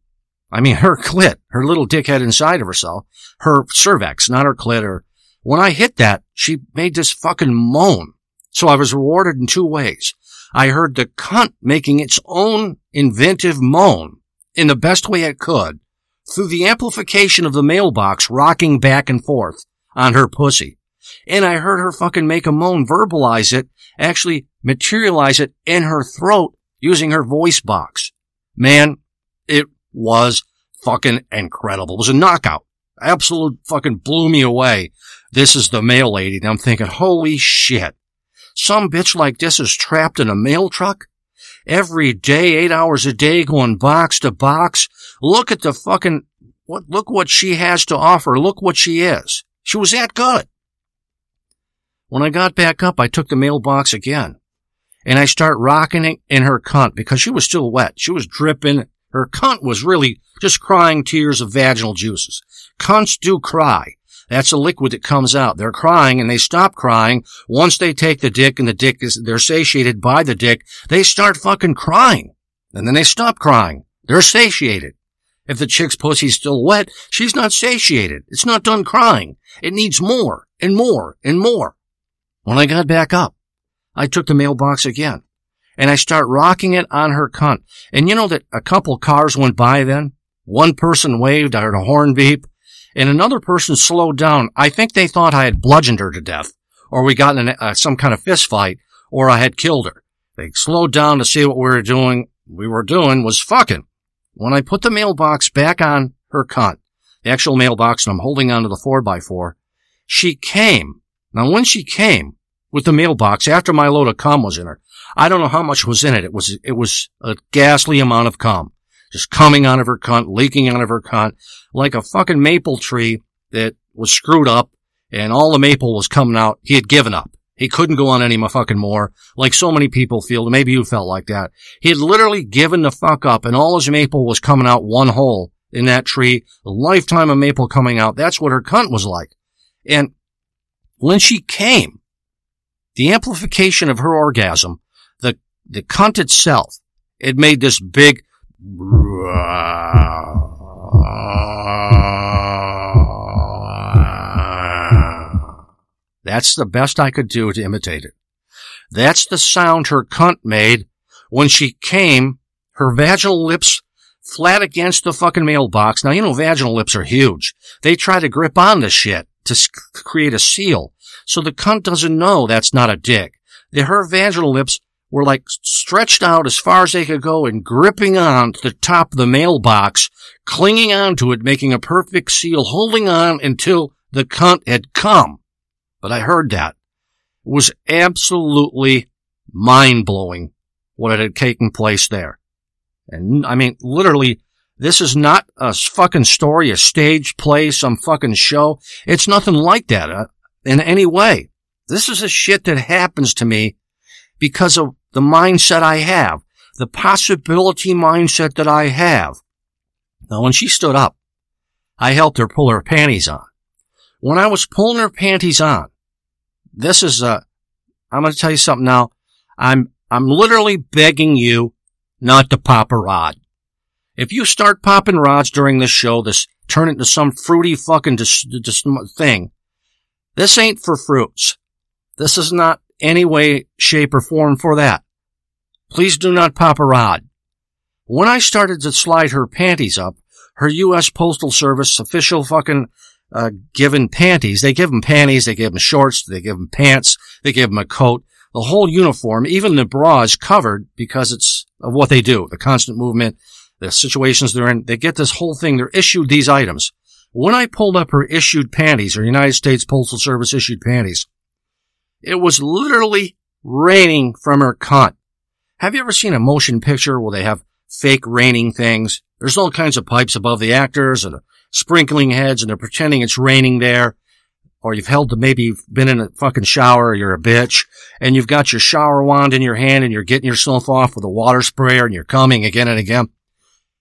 [SPEAKER 5] I mean her clit, her little dickhead inside of herself, her cervix, not her clit or, when I hit that, she made this fucking moan. So I was rewarded in two ways. I heard the cunt making its own inventive moan in the best way it could through the amplification of the mailbox rocking back and forth on her pussy. And I heard her fucking make a moan, verbalize it, actually materialize it in her throat using her voice box. Man, it was fucking incredible. It was a knockout. Absolute fucking blew me away. This is the mail lady. And I'm thinking, holy shit. Some bitch like this is trapped in a mail truck? Every day, eight hours a day, going box to box. Look at the fucking, what, look what she has to offer. Look what she is. She was that good. When I got back up, I took the mailbox again and I start rocking it in her cunt because she was still wet. She was dripping. Her cunt was really just crying tears of vaginal juices. Cunts do cry. That's a liquid that comes out. They're crying and they stop crying. Once they take the dick and the dick is, they're satiated by the dick, they start fucking crying. And then they stop crying. They're satiated. If the chick's pussy's still wet, she's not satiated. It's not done crying. It needs more and more and more. When I got back up, I took the mailbox again and I start rocking it on her cunt. And you know that a couple cars went by then? One person waved, I heard a horn beep and another person slowed down. I think they thought I had bludgeoned her to death, or we got in uh, some kind of fist fight, or I had killed her. They slowed down to see what we were doing. We were doing was fucking. When I put the mailbox back on her cunt, the actual mailbox, and I'm holding onto the four by four, she came. Now, when she came with the mailbox after my load of cum was in her, I don't know how much was in it. It was it was a ghastly amount of cum just coming out of her cunt, leaking out of her cunt, like a fucking maple tree that was screwed up and all the maple was coming out. He had given up. He couldn't go on any fucking more, like so many people feel. Maybe you felt like that. He had literally given the fuck up and all his maple was coming out one hole in that tree. A lifetime of maple coming out. That's what her cunt was like. And when she came, the amplification of her orgasm, the, the cunt itself, it made this big, that's the best I could do to imitate it. That's the sound her cunt made when she came, her vaginal lips flat against the fucking mailbox. Now, you know, vaginal lips are huge. They try to grip on the shit to create a seal. So the cunt doesn't know that's not a dick. Her vaginal lips were like stretched out as far as they could go and gripping on to the top of the mailbox, clinging on to it, making a perfect seal, holding on until the cunt had come. But I heard that. It was absolutely mind blowing what had taken place there. And I mean, literally, this is not a fucking story, a stage play, some fucking show. It's nothing like that uh, in any way. This is a shit that happens to me because of the mindset I have, the possibility mindset that I have. Now, when she stood up, I helped her pull her panties on. When I was pulling her panties on, this is a, I'm going to tell you something now. I'm, I'm literally begging you not to pop a rod. If you start popping rods during this show, this turn it into some fruity fucking dis, dis, thing. This ain't for fruits. This is not any way, shape, or form for that. Please do not pop a rod. When I started to slide her panties up, her U.S. Postal Service official fucking uh, given panties. They give them panties, they give them shorts, they give them pants, they give them a coat. The whole uniform, even the bra is covered because it's of what they do. The constant movement, the situations they're in. They get this whole thing. They're issued these items. When I pulled up her issued panties, her United States Postal Service issued panties, it was literally raining from her cunt. Have you ever seen a motion picture where they have fake raining things? There's all kinds of pipes above the actors and sprinkling heads and they're pretending it's raining there. or you've held maybe you've been in a fucking shower, you're a bitch, and you've got your shower wand in your hand and you're getting yourself off with a water sprayer and you're coming again and again.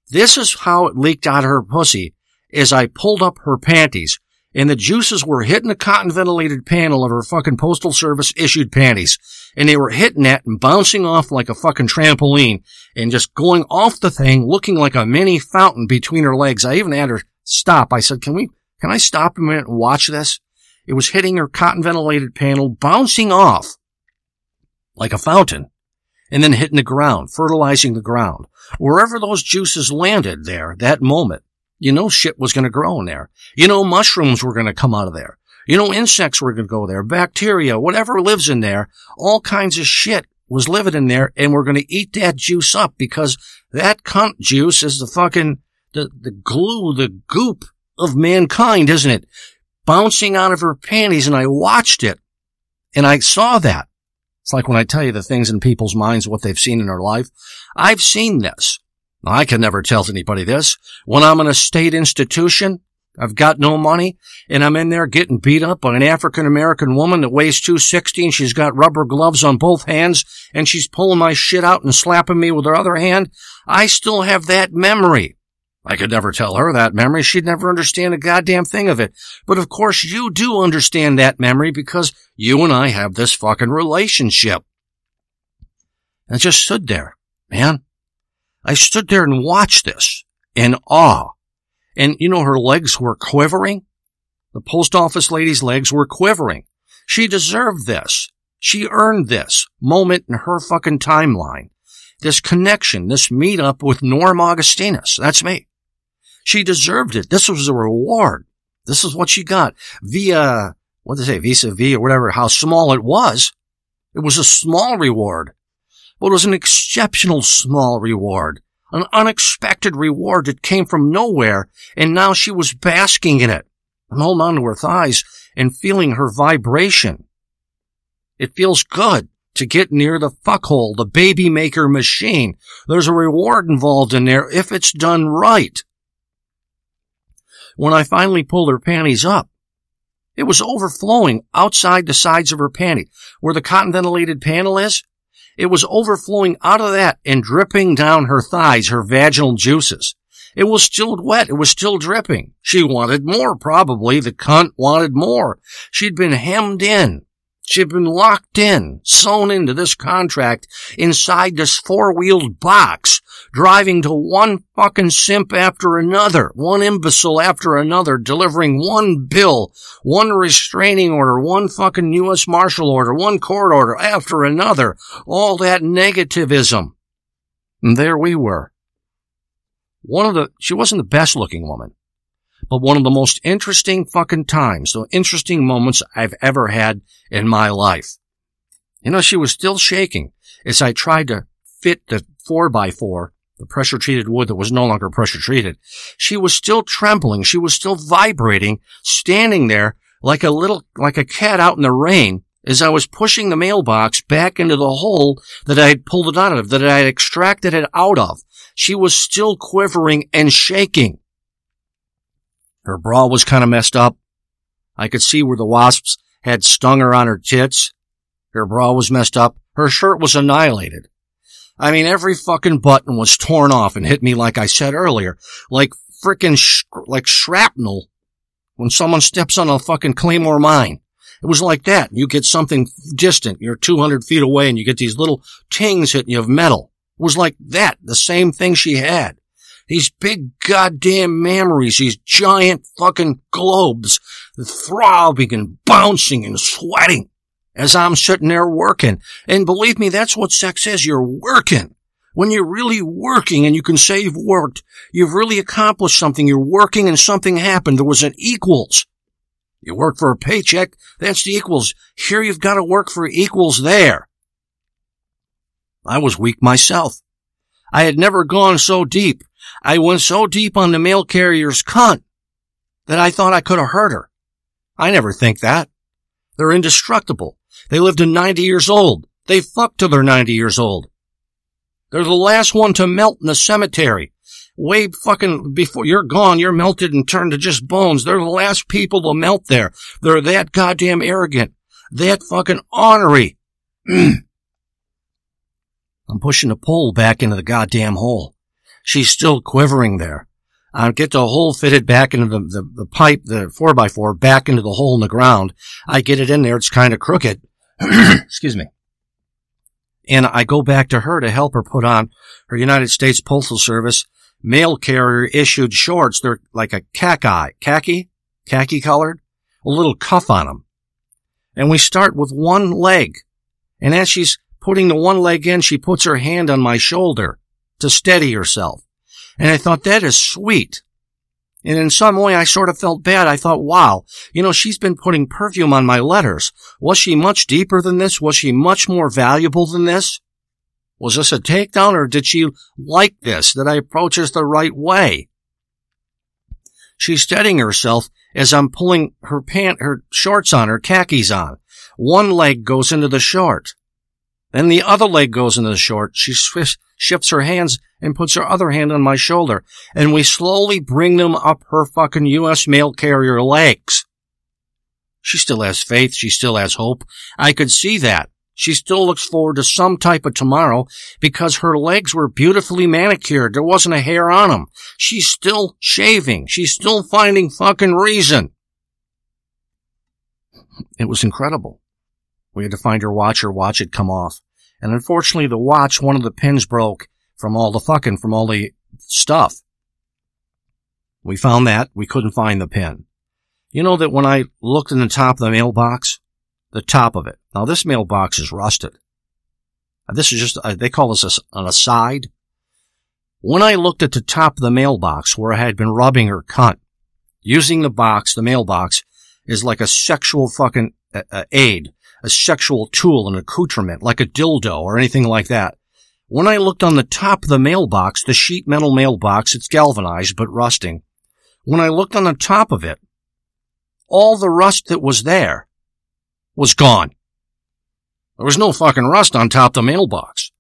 [SPEAKER 5] This is how it leaked out of her pussy as I pulled up her panties and the juices were hitting the cotton ventilated panel of her fucking postal service issued panties. And they were hitting that and bouncing off like a fucking trampoline and just going off the thing looking like a mini fountain between her legs. I even had her stop. I said, can we, can I stop a minute and watch this? It was hitting her cotton ventilated panel, bouncing off like a fountain and then hitting the ground, fertilizing the ground. Wherever those juices landed there, that moment, you know shit was going to grow in there. You know mushrooms were going to come out of there. You know insects were going to go there. Bacteria, whatever lives in there, all kinds of shit was living in there and we're going to eat that juice up because that cunt juice is the fucking, the, the glue, the goop of mankind, isn't it? Bouncing out of her panties and I watched it and I saw that. It's like when I tell you the things in people's minds, what they've seen in their life. I've seen this. I can never tell anybody this. When I'm in a state institution, I've got no money, and I'm in there getting beat up by an African American woman that weighs 260 and she's got rubber gloves on both hands and she's pulling my shit out and slapping me with her other hand. I still have that memory. I could never tell her that memory. She'd never understand a goddamn thing of it. But of course you do understand that memory because you and I have this fucking relationship. And I just stood there, man. I stood there and watched this in awe. And you know, her legs were quivering. The post office lady's legs were quivering. She deserved this. She earned this moment in her fucking timeline. This connection, this meetup with Norm Augustinus. That's me. She deserved it. This was a reward. This is what she got via, what did they say, vis a vis or whatever, how small it was. It was a small reward. But was an exceptional small reward, an unexpected reward that came from nowhere, and now she was basking in it and holding on to her thighs and feeling her vibration. It feels good to get near the fuckhole, the baby maker machine. There's a reward involved in there if it's done right. When I finally pulled her panties up, it was overflowing outside the sides of her panty. Where the cotton ventilated panel is, it was overflowing out of that and dripping down her thighs, her vaginal juices. It was still wet. It was still dripping. She wanted more, probably. The cunt wanted more. She'd been hemmed in. She'd been locked in, sewn into this contract inside this four-wheeled box, driving to one fucking simp after another, one imbecile after another, delivering one bill, one restraining order, one fucking U.S. Marshal order, one court order after another, all that negativism. And there we were. One of the, she wasn't the best looking woman but one of the most interesting fucking times, the interesting moments I've ever had in my life. You know, she was still shaking as I tried to fit the four by four, the pressure treated wood that was no longer pressure treated. She was still trembling. She was still vibrating, standing there like a little, like a cat out in the rain as I was pushing the mailbox back into the hole that I had pulled it out of, that I had extracted it out of. She was still quivering and shaking. Her bra was kind of messed up. I could see where the wasps had stung her on her tits. Her bra was messed up. Her shirt was annihilated. I mean, every fucking button was torn off and hit me like I said earlier, like frickin' sh- like shrapnel when someone steps on a fucking claymore mine. It was like that. You get something distant. You're 200 feet away and you get these little tings hitting you of metal. It was like that. The same thing she had. These big goddamn memories, these giant fucking globes throbbing and bouncing and sweating as I'm sitting there working. And believe me, that's what sex is. You're working. When you're really working and you can say you've worked, you've really accomplished something. You're working and something happened. There was an equals. You work for a paycheck. That's the equals. Here you've got to work for equals there. I was weak myself. I had never gone so deep. I went so deep on the mail carrier's cunt that I thought I could have hurt her. I never think that. They're indestructible. They live to 90 years old. They fuck till they're 90 years old. They're the last one to melt in the cemetery. way fucking before you're gone, you're melted and turned to just bones. They're the last people to melt there. They're that goddamn arrogant, that fucking ornery. <clears throat> I'm pushing the pole back into the goddamn hole. She's still quivering there. I get the hole fitted back into the, the, the pipe, the four by four, back into the hole in the ground. I get it in there. It's kind of crooked. <clears throat> Excuse me. And I go back to her to help her put on her United States Postal Service mail carrier issued shorts. They're like a khaki, khaki, khaki colored, a little cuff on them. And we start with one leg. And as she's putting the one leg in, she puts her hand on my shoulder to steady herself. And I thought that is sweet. And in some way I sort of felt bad. I thought, wow, you know, she's been putting perfume on my letters. Was she much deeper than this? Was she much more valuable than this? Was this a takedown or did she like this? Did I approach this the right way? She's steadying herself as I'm pulling her pant, her shorts on, her khakis on. One leg goes into the short. Then the other leg goes into the short. She shifts her hands and puts her other hand on my shoulder. And we slowly bring them up her fucking U.S. mail carrier legs. She still has faith. She still has hope. I could see that. She still looks forward to some type of tomorrow because her legs were beautifully manicured. There wasn't a hair on them. She's still shaving. She's still finding fucking reason. It was incredible. We had to find her watch. Her watch had come off. And unfortunately, the watch, one of the pins broke from all the fucking, from all the stuff. We found that. We couldn't find the pin. You know that when I looked in the top of the mailbox, the top of it. Now this mailbox is rusted. This is just, uh, they call this a, an aside. When I looked at the top of the mailbox where I had been rubbing her cunt, using the box, the mailbox, is like a sexual fucking uh, uh, aid, a sexual tool, an accoutrement, like a dildo or anything like that. When I looked on the top of the mailbox, the sheet metal mailbox, it's galvanized but rusting. When I looked on the top of it, all the rust that was there was gone. There was no fucking rust on top of the mailbox.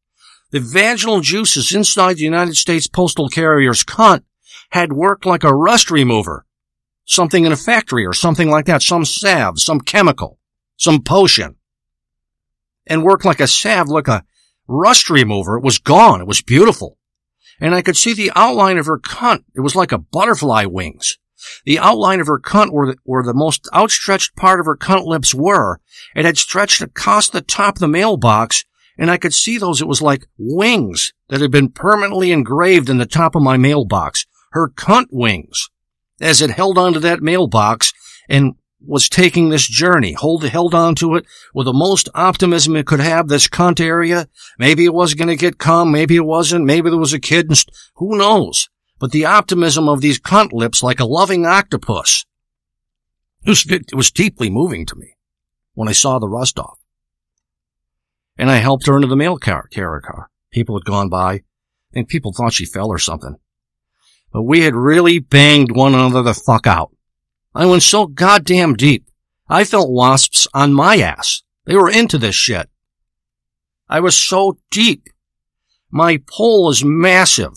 [SPEAKER 5] The vaginal juices inside the United States postal carrier's cunt had worked like a rust remover. Something in a factory or something like that. Some salve, some chemical, some potion. And worked like a salve, like a rust remover. It was gone. It was beautiful. And I could see the outline of her cunt. It was like a butterfly wings. The outline of her cunt where the, where the most outstretched part of her cunt lips were, it had stretched across the top of the mailbox, and I could see those. It was like wings that had been permanently engraved in the top of my mailbox. Her cunt wings. As it held onto that mailbox and was taking this journey, hold, held on to it with the most optimism it could have, this cunt area. Maybe it was going to get calm. maybe it wasn't, maybe there was a kid, and st- who knows? but the optimism of these cunt lips like a loving octopus. It was, it was deeply moving to me when I saw the rust off. And I helped her into the mail car, carrier car. People had gone by. Think people thought she fell or something. But we had really banged one another the fuck out. I went so goddamn deep. I felt wasps on my ass. They were into this shit. I was so deep. My pole is massive.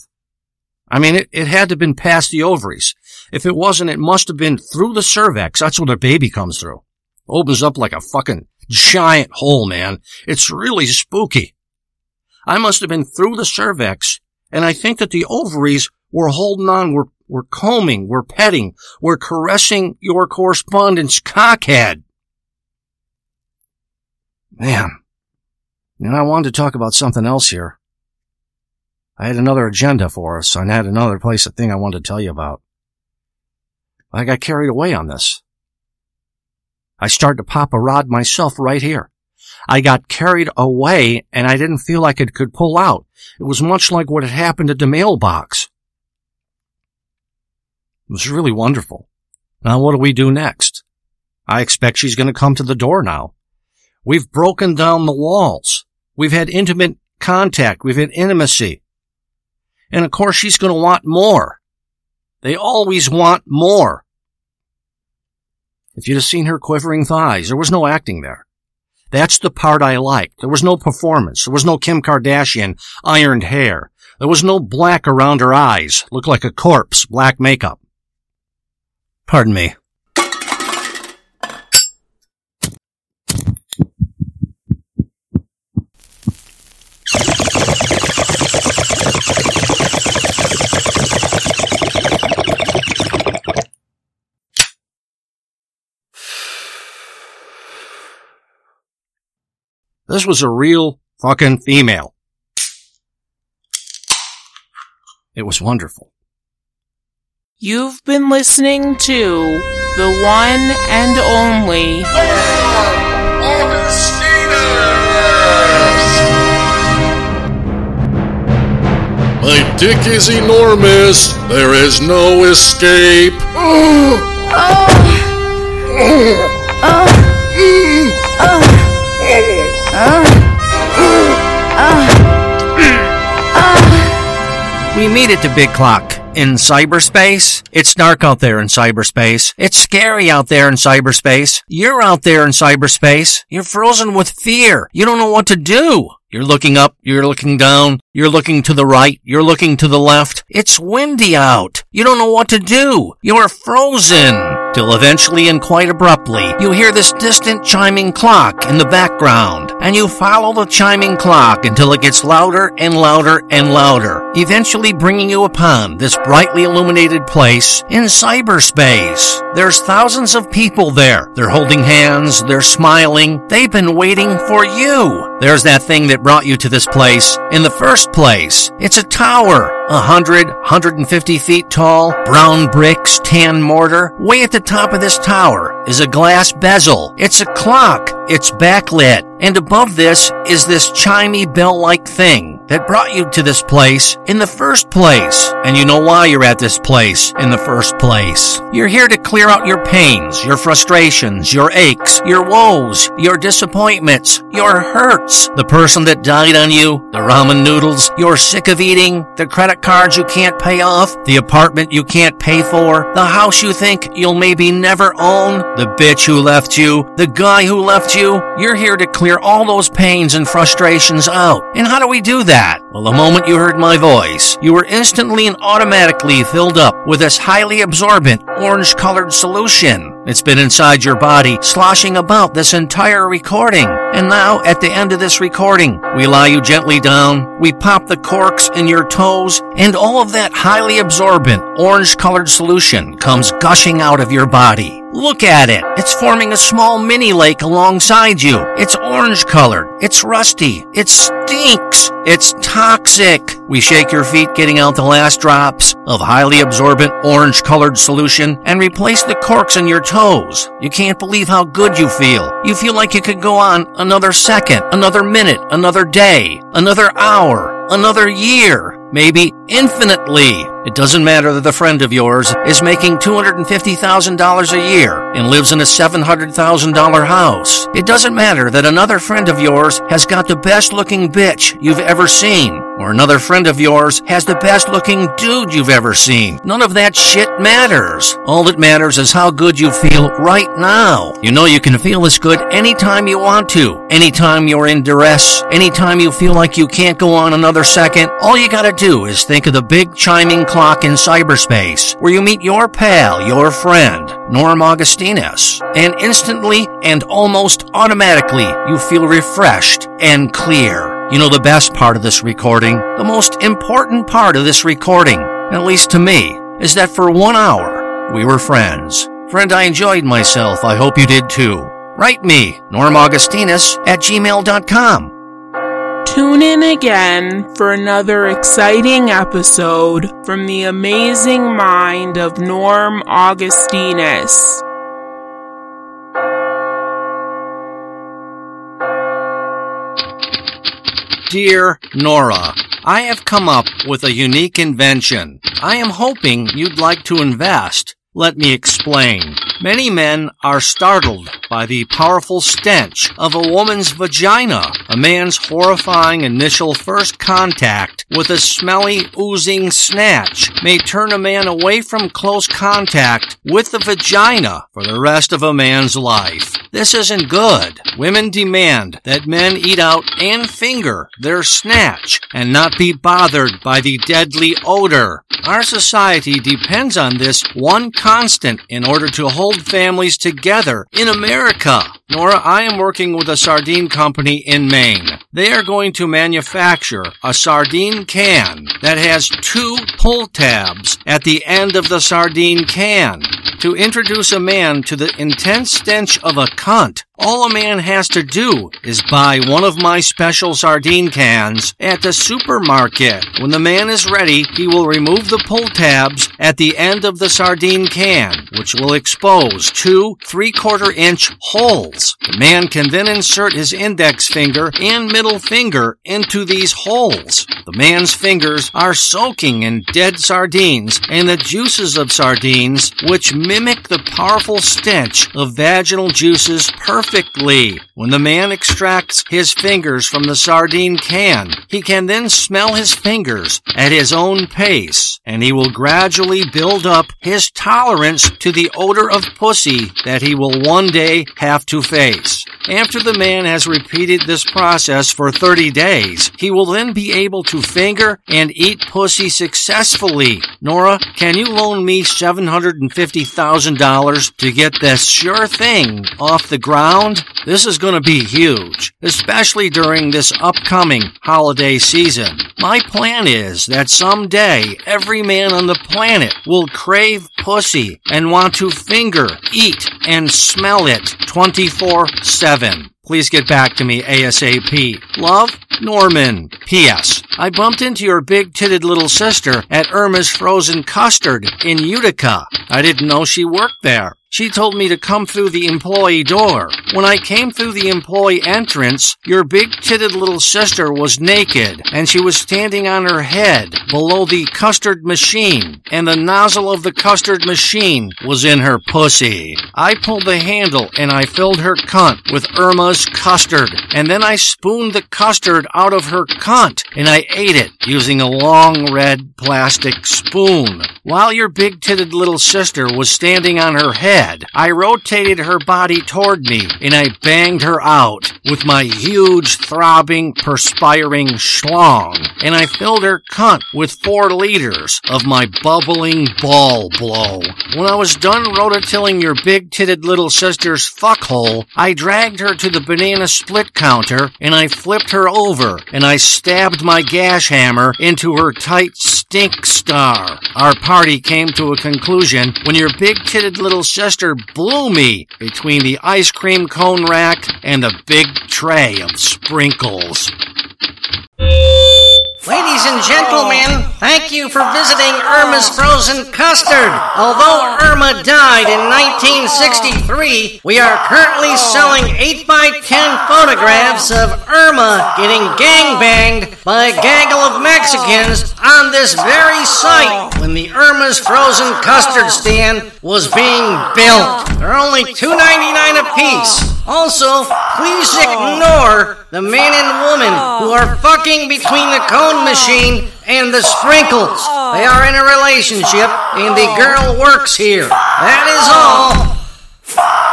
[SPEAKER 5] I mean, it, it had to have been past the ovaries. If it wasn't, it must have been through the cervix. That's where the baby comes through. Opens up like a fucking giant hole, man. It's really spooky. I must have been through the cervix, and I think that the ovaries were holding on, were, were combing, we're petting, we're caressing your correspondent's cockhead. Man. And I wanted to talk about something else here. I had another agenda for us. I had another place, a thing I wanted to tell you about. I got carried away on this. I started to pop a rod myself right here. I got carried away and I didn't feel like it could pull out. It was much like what had happened at the mailbox. It was really wonderful. Now what do we do next? I expect she's going to come to the door now. We've broken down the walls. We've had intimate contact. We've had intimacy. And of course, she's going to want more. They always want more. If you'd have seen her quivering thighs, there was no acting there. That's the part I liked. There was no performance. There was no Kim Kardashian ironed hair. There was no black around her eyes. Looked like a corpse, black makeup. Pardon me. This was a real fucking female. It was wonderful.
[SPEAKER 6] You've been listening to the one and only
[SPEAKER 7] My dick is enormous. There is no escape. <gasps>
[SPEAKER 5] We meet at the big clock in cyberspace. It's dark out there in cyberspace. It's scary out there in cyberspace. You're out there in cyberspace. You're frozen with fear. You don't know what to do. You're looking up, you're looking down, you're looking to the right, you're looking to the left. It's windy out. You don't know what to do. You're frozen. Till eventually and quite abruptly, you hear this distant chiming clock in the background, and you follow the chiming clock until it gets louder and louder and louder, eventually bringing you upon this brightly illuminated place in cyberspace. There's thousands of people there. They're holding hands, they're smiling. They've been waiting for you. There's that thing that brought you to this place in the first place. It's a tower. A hundred, hundred and fifty feet tall, brown bricks, tan mortar. Way at the top of this tower is a glass bezel. It's a clock. It's backlit. And above this is this chimey bell-like thing that brought you to this place in the first place. And you know why you're at this place in the first place. You're here to clear out your pains, your frustrations, your aches, your woes, your disappointments, your hurts. The person that died on you, the ramen noodles you're sick of eating, the credit cards you can't pay off, the apartment you can't pay for, the house you think you'll maybe never own, the bitch who left you, the guy who left you. You're here to clear all those pains and frustrations out. And how do we do that? Well, the moment you heard my voice, you were instantly and automatically filled up with this highly absorbent orange colored solution. It's been inside your body, sloshing about this entire recording. And now, at the end of this recording, we lie you gently down, we pop the corks in your toes, and all of that highly absorbent orange colored solution comes gushing out of your body. Look at it. It's forming a small mini lake alongside you. It's orange colored. It's rusty. It stinks. It's toxic. We shake your feet, getting out the last drops of highly absorbent orange colored solution and replace the corks in your toes. You can't believe how good you feel. You feel like you could go on another second, another minute, another day, another hour, another year maybe infinitely. It doesn't matter that a friend of yours is making $250,000 a year and lives in a $700,000 house. It doesn't matter that another friend of yours has got the best looking bitch you've ever seen. Or another friend of yours has the best looking dude you've ever seen. None of that shit matters. All that matters is how good you feel right now. You know you can feel this good anytime you want to. Anytime you're in duress. Anytime you feel like you can't go on another second. All you gotta do is think of the big chiming clock in cyberspace where you meet your pal, your friend, Norm Augustinus. And instantly and almost automatically you feel refreshed and clear. You know the best part of this recording, the most important part of this recording, at least to me, is that for one hour we were friends. Friend, I enjoyed myself. I hope you did too. Write me, Norm Augustinus at gmail.com.
[SPEAKER 6] Tune in again for another exciting episode from the amazing mind of Norm Augustinus.
[SPEAKER 5] Dear Nora, I have come up with a unique invention. I am hoping you'd like to invest. Let me explain. Many men are startled by the powerful stench of a woman's vagina. A man's horrifying initial first contact with a smelly, oozing snatch may turn a man away from close contact with the vagina for the rest of a man's life. This isn't good. Women demand that men eat out and finger their snatch and not be bothered by the deadly odor. Our society depends on this one constant in order to hold families together in America. Nora, I am working with a sardine company in Maine. They are going to manufacture a sardine can that has two pull tabs at the end of the sardine can. To introduce a man to the intense stench of a cunt, all a man has to do is buy one of my special sardine cans at the supermarket. When the man is ready, he will remove the pull tabs at the end of the sardine can, which will expose two three-quarter inch holes. The man can then insert his index finger and middle finger into these holes. The man's fingers are soaking in dead sardines and the juices of sardines, which mimic the powerful stench of vaginal juices perfectly. When the man extracts his fingers from the sardine can, he can then smell his fingers at his own pace, and he will gradually build up his tolerance to the odor of pussy that he will one day have to face. After the man has repeated this process for 30 days, he will then be able to finger and eat pussy successfully. Nora, can you loan me $750,000 to get this sure thing off the ground? This is going to be huge, especially during this upcoming holiday season. My plan is that someday every man on the planet will crave pussy and want to finger, eat, and smell it 24 7. Please get back to me ASAP. Love, Norman. P.S. I bumped into your big titted little sister at Irma's Frozen Custard in Utica. I didn't know she worked there. She told me to come through the employee door. When I came through the employee entrance, your big titted little sister was naked and she was standing on her head below the custard machine and the nozzle of the custard machine was in her pussy. I pulled the handle and I filled her cunt with Irma's custard and then I spooned the custard out of her cunt and I ate it using a long red plastic spoon. While your big titted little sister was standing on her head, I rotated her body toward me and I banged her out with my huge, throbbing, perspiring schlong. And I filled her cunt with four liters of my bubbling ball blow. When I was done rototilling your big titted little sister's fuckhole, I dragged her to the banana split counter and I flipped her over and I stabbed my gash hammer into her tight stink star. Our party came to a conclusion when your big titted little sister blew me between the ice cream cone rack and the big tray of sprinkles.
[SPEAKER 8] Ladies and gentlemen, thank you for visiting Irma's Frozen Custard. Although Irma died in 1963, we are currently selling 8x10 photographs of Irma getting gangbanged by a gaggle of Mexicans on this very site when the Irma's Frozen Custard stand was being built. They're only $2.99 a piece. Also, please ignore the man and woman who are fucking between the cone machine and the sprinkles. They are in a relationship and the girl works here. That is all.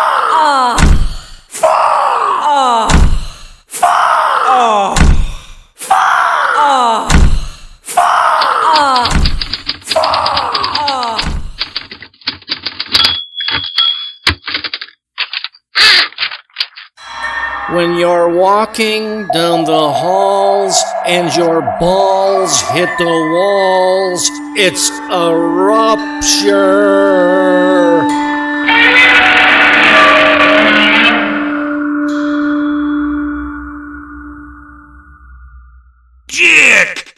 [SPEAKER 5] when you're walking down the halls and your balls hit the walls. It's a rupture. Dick!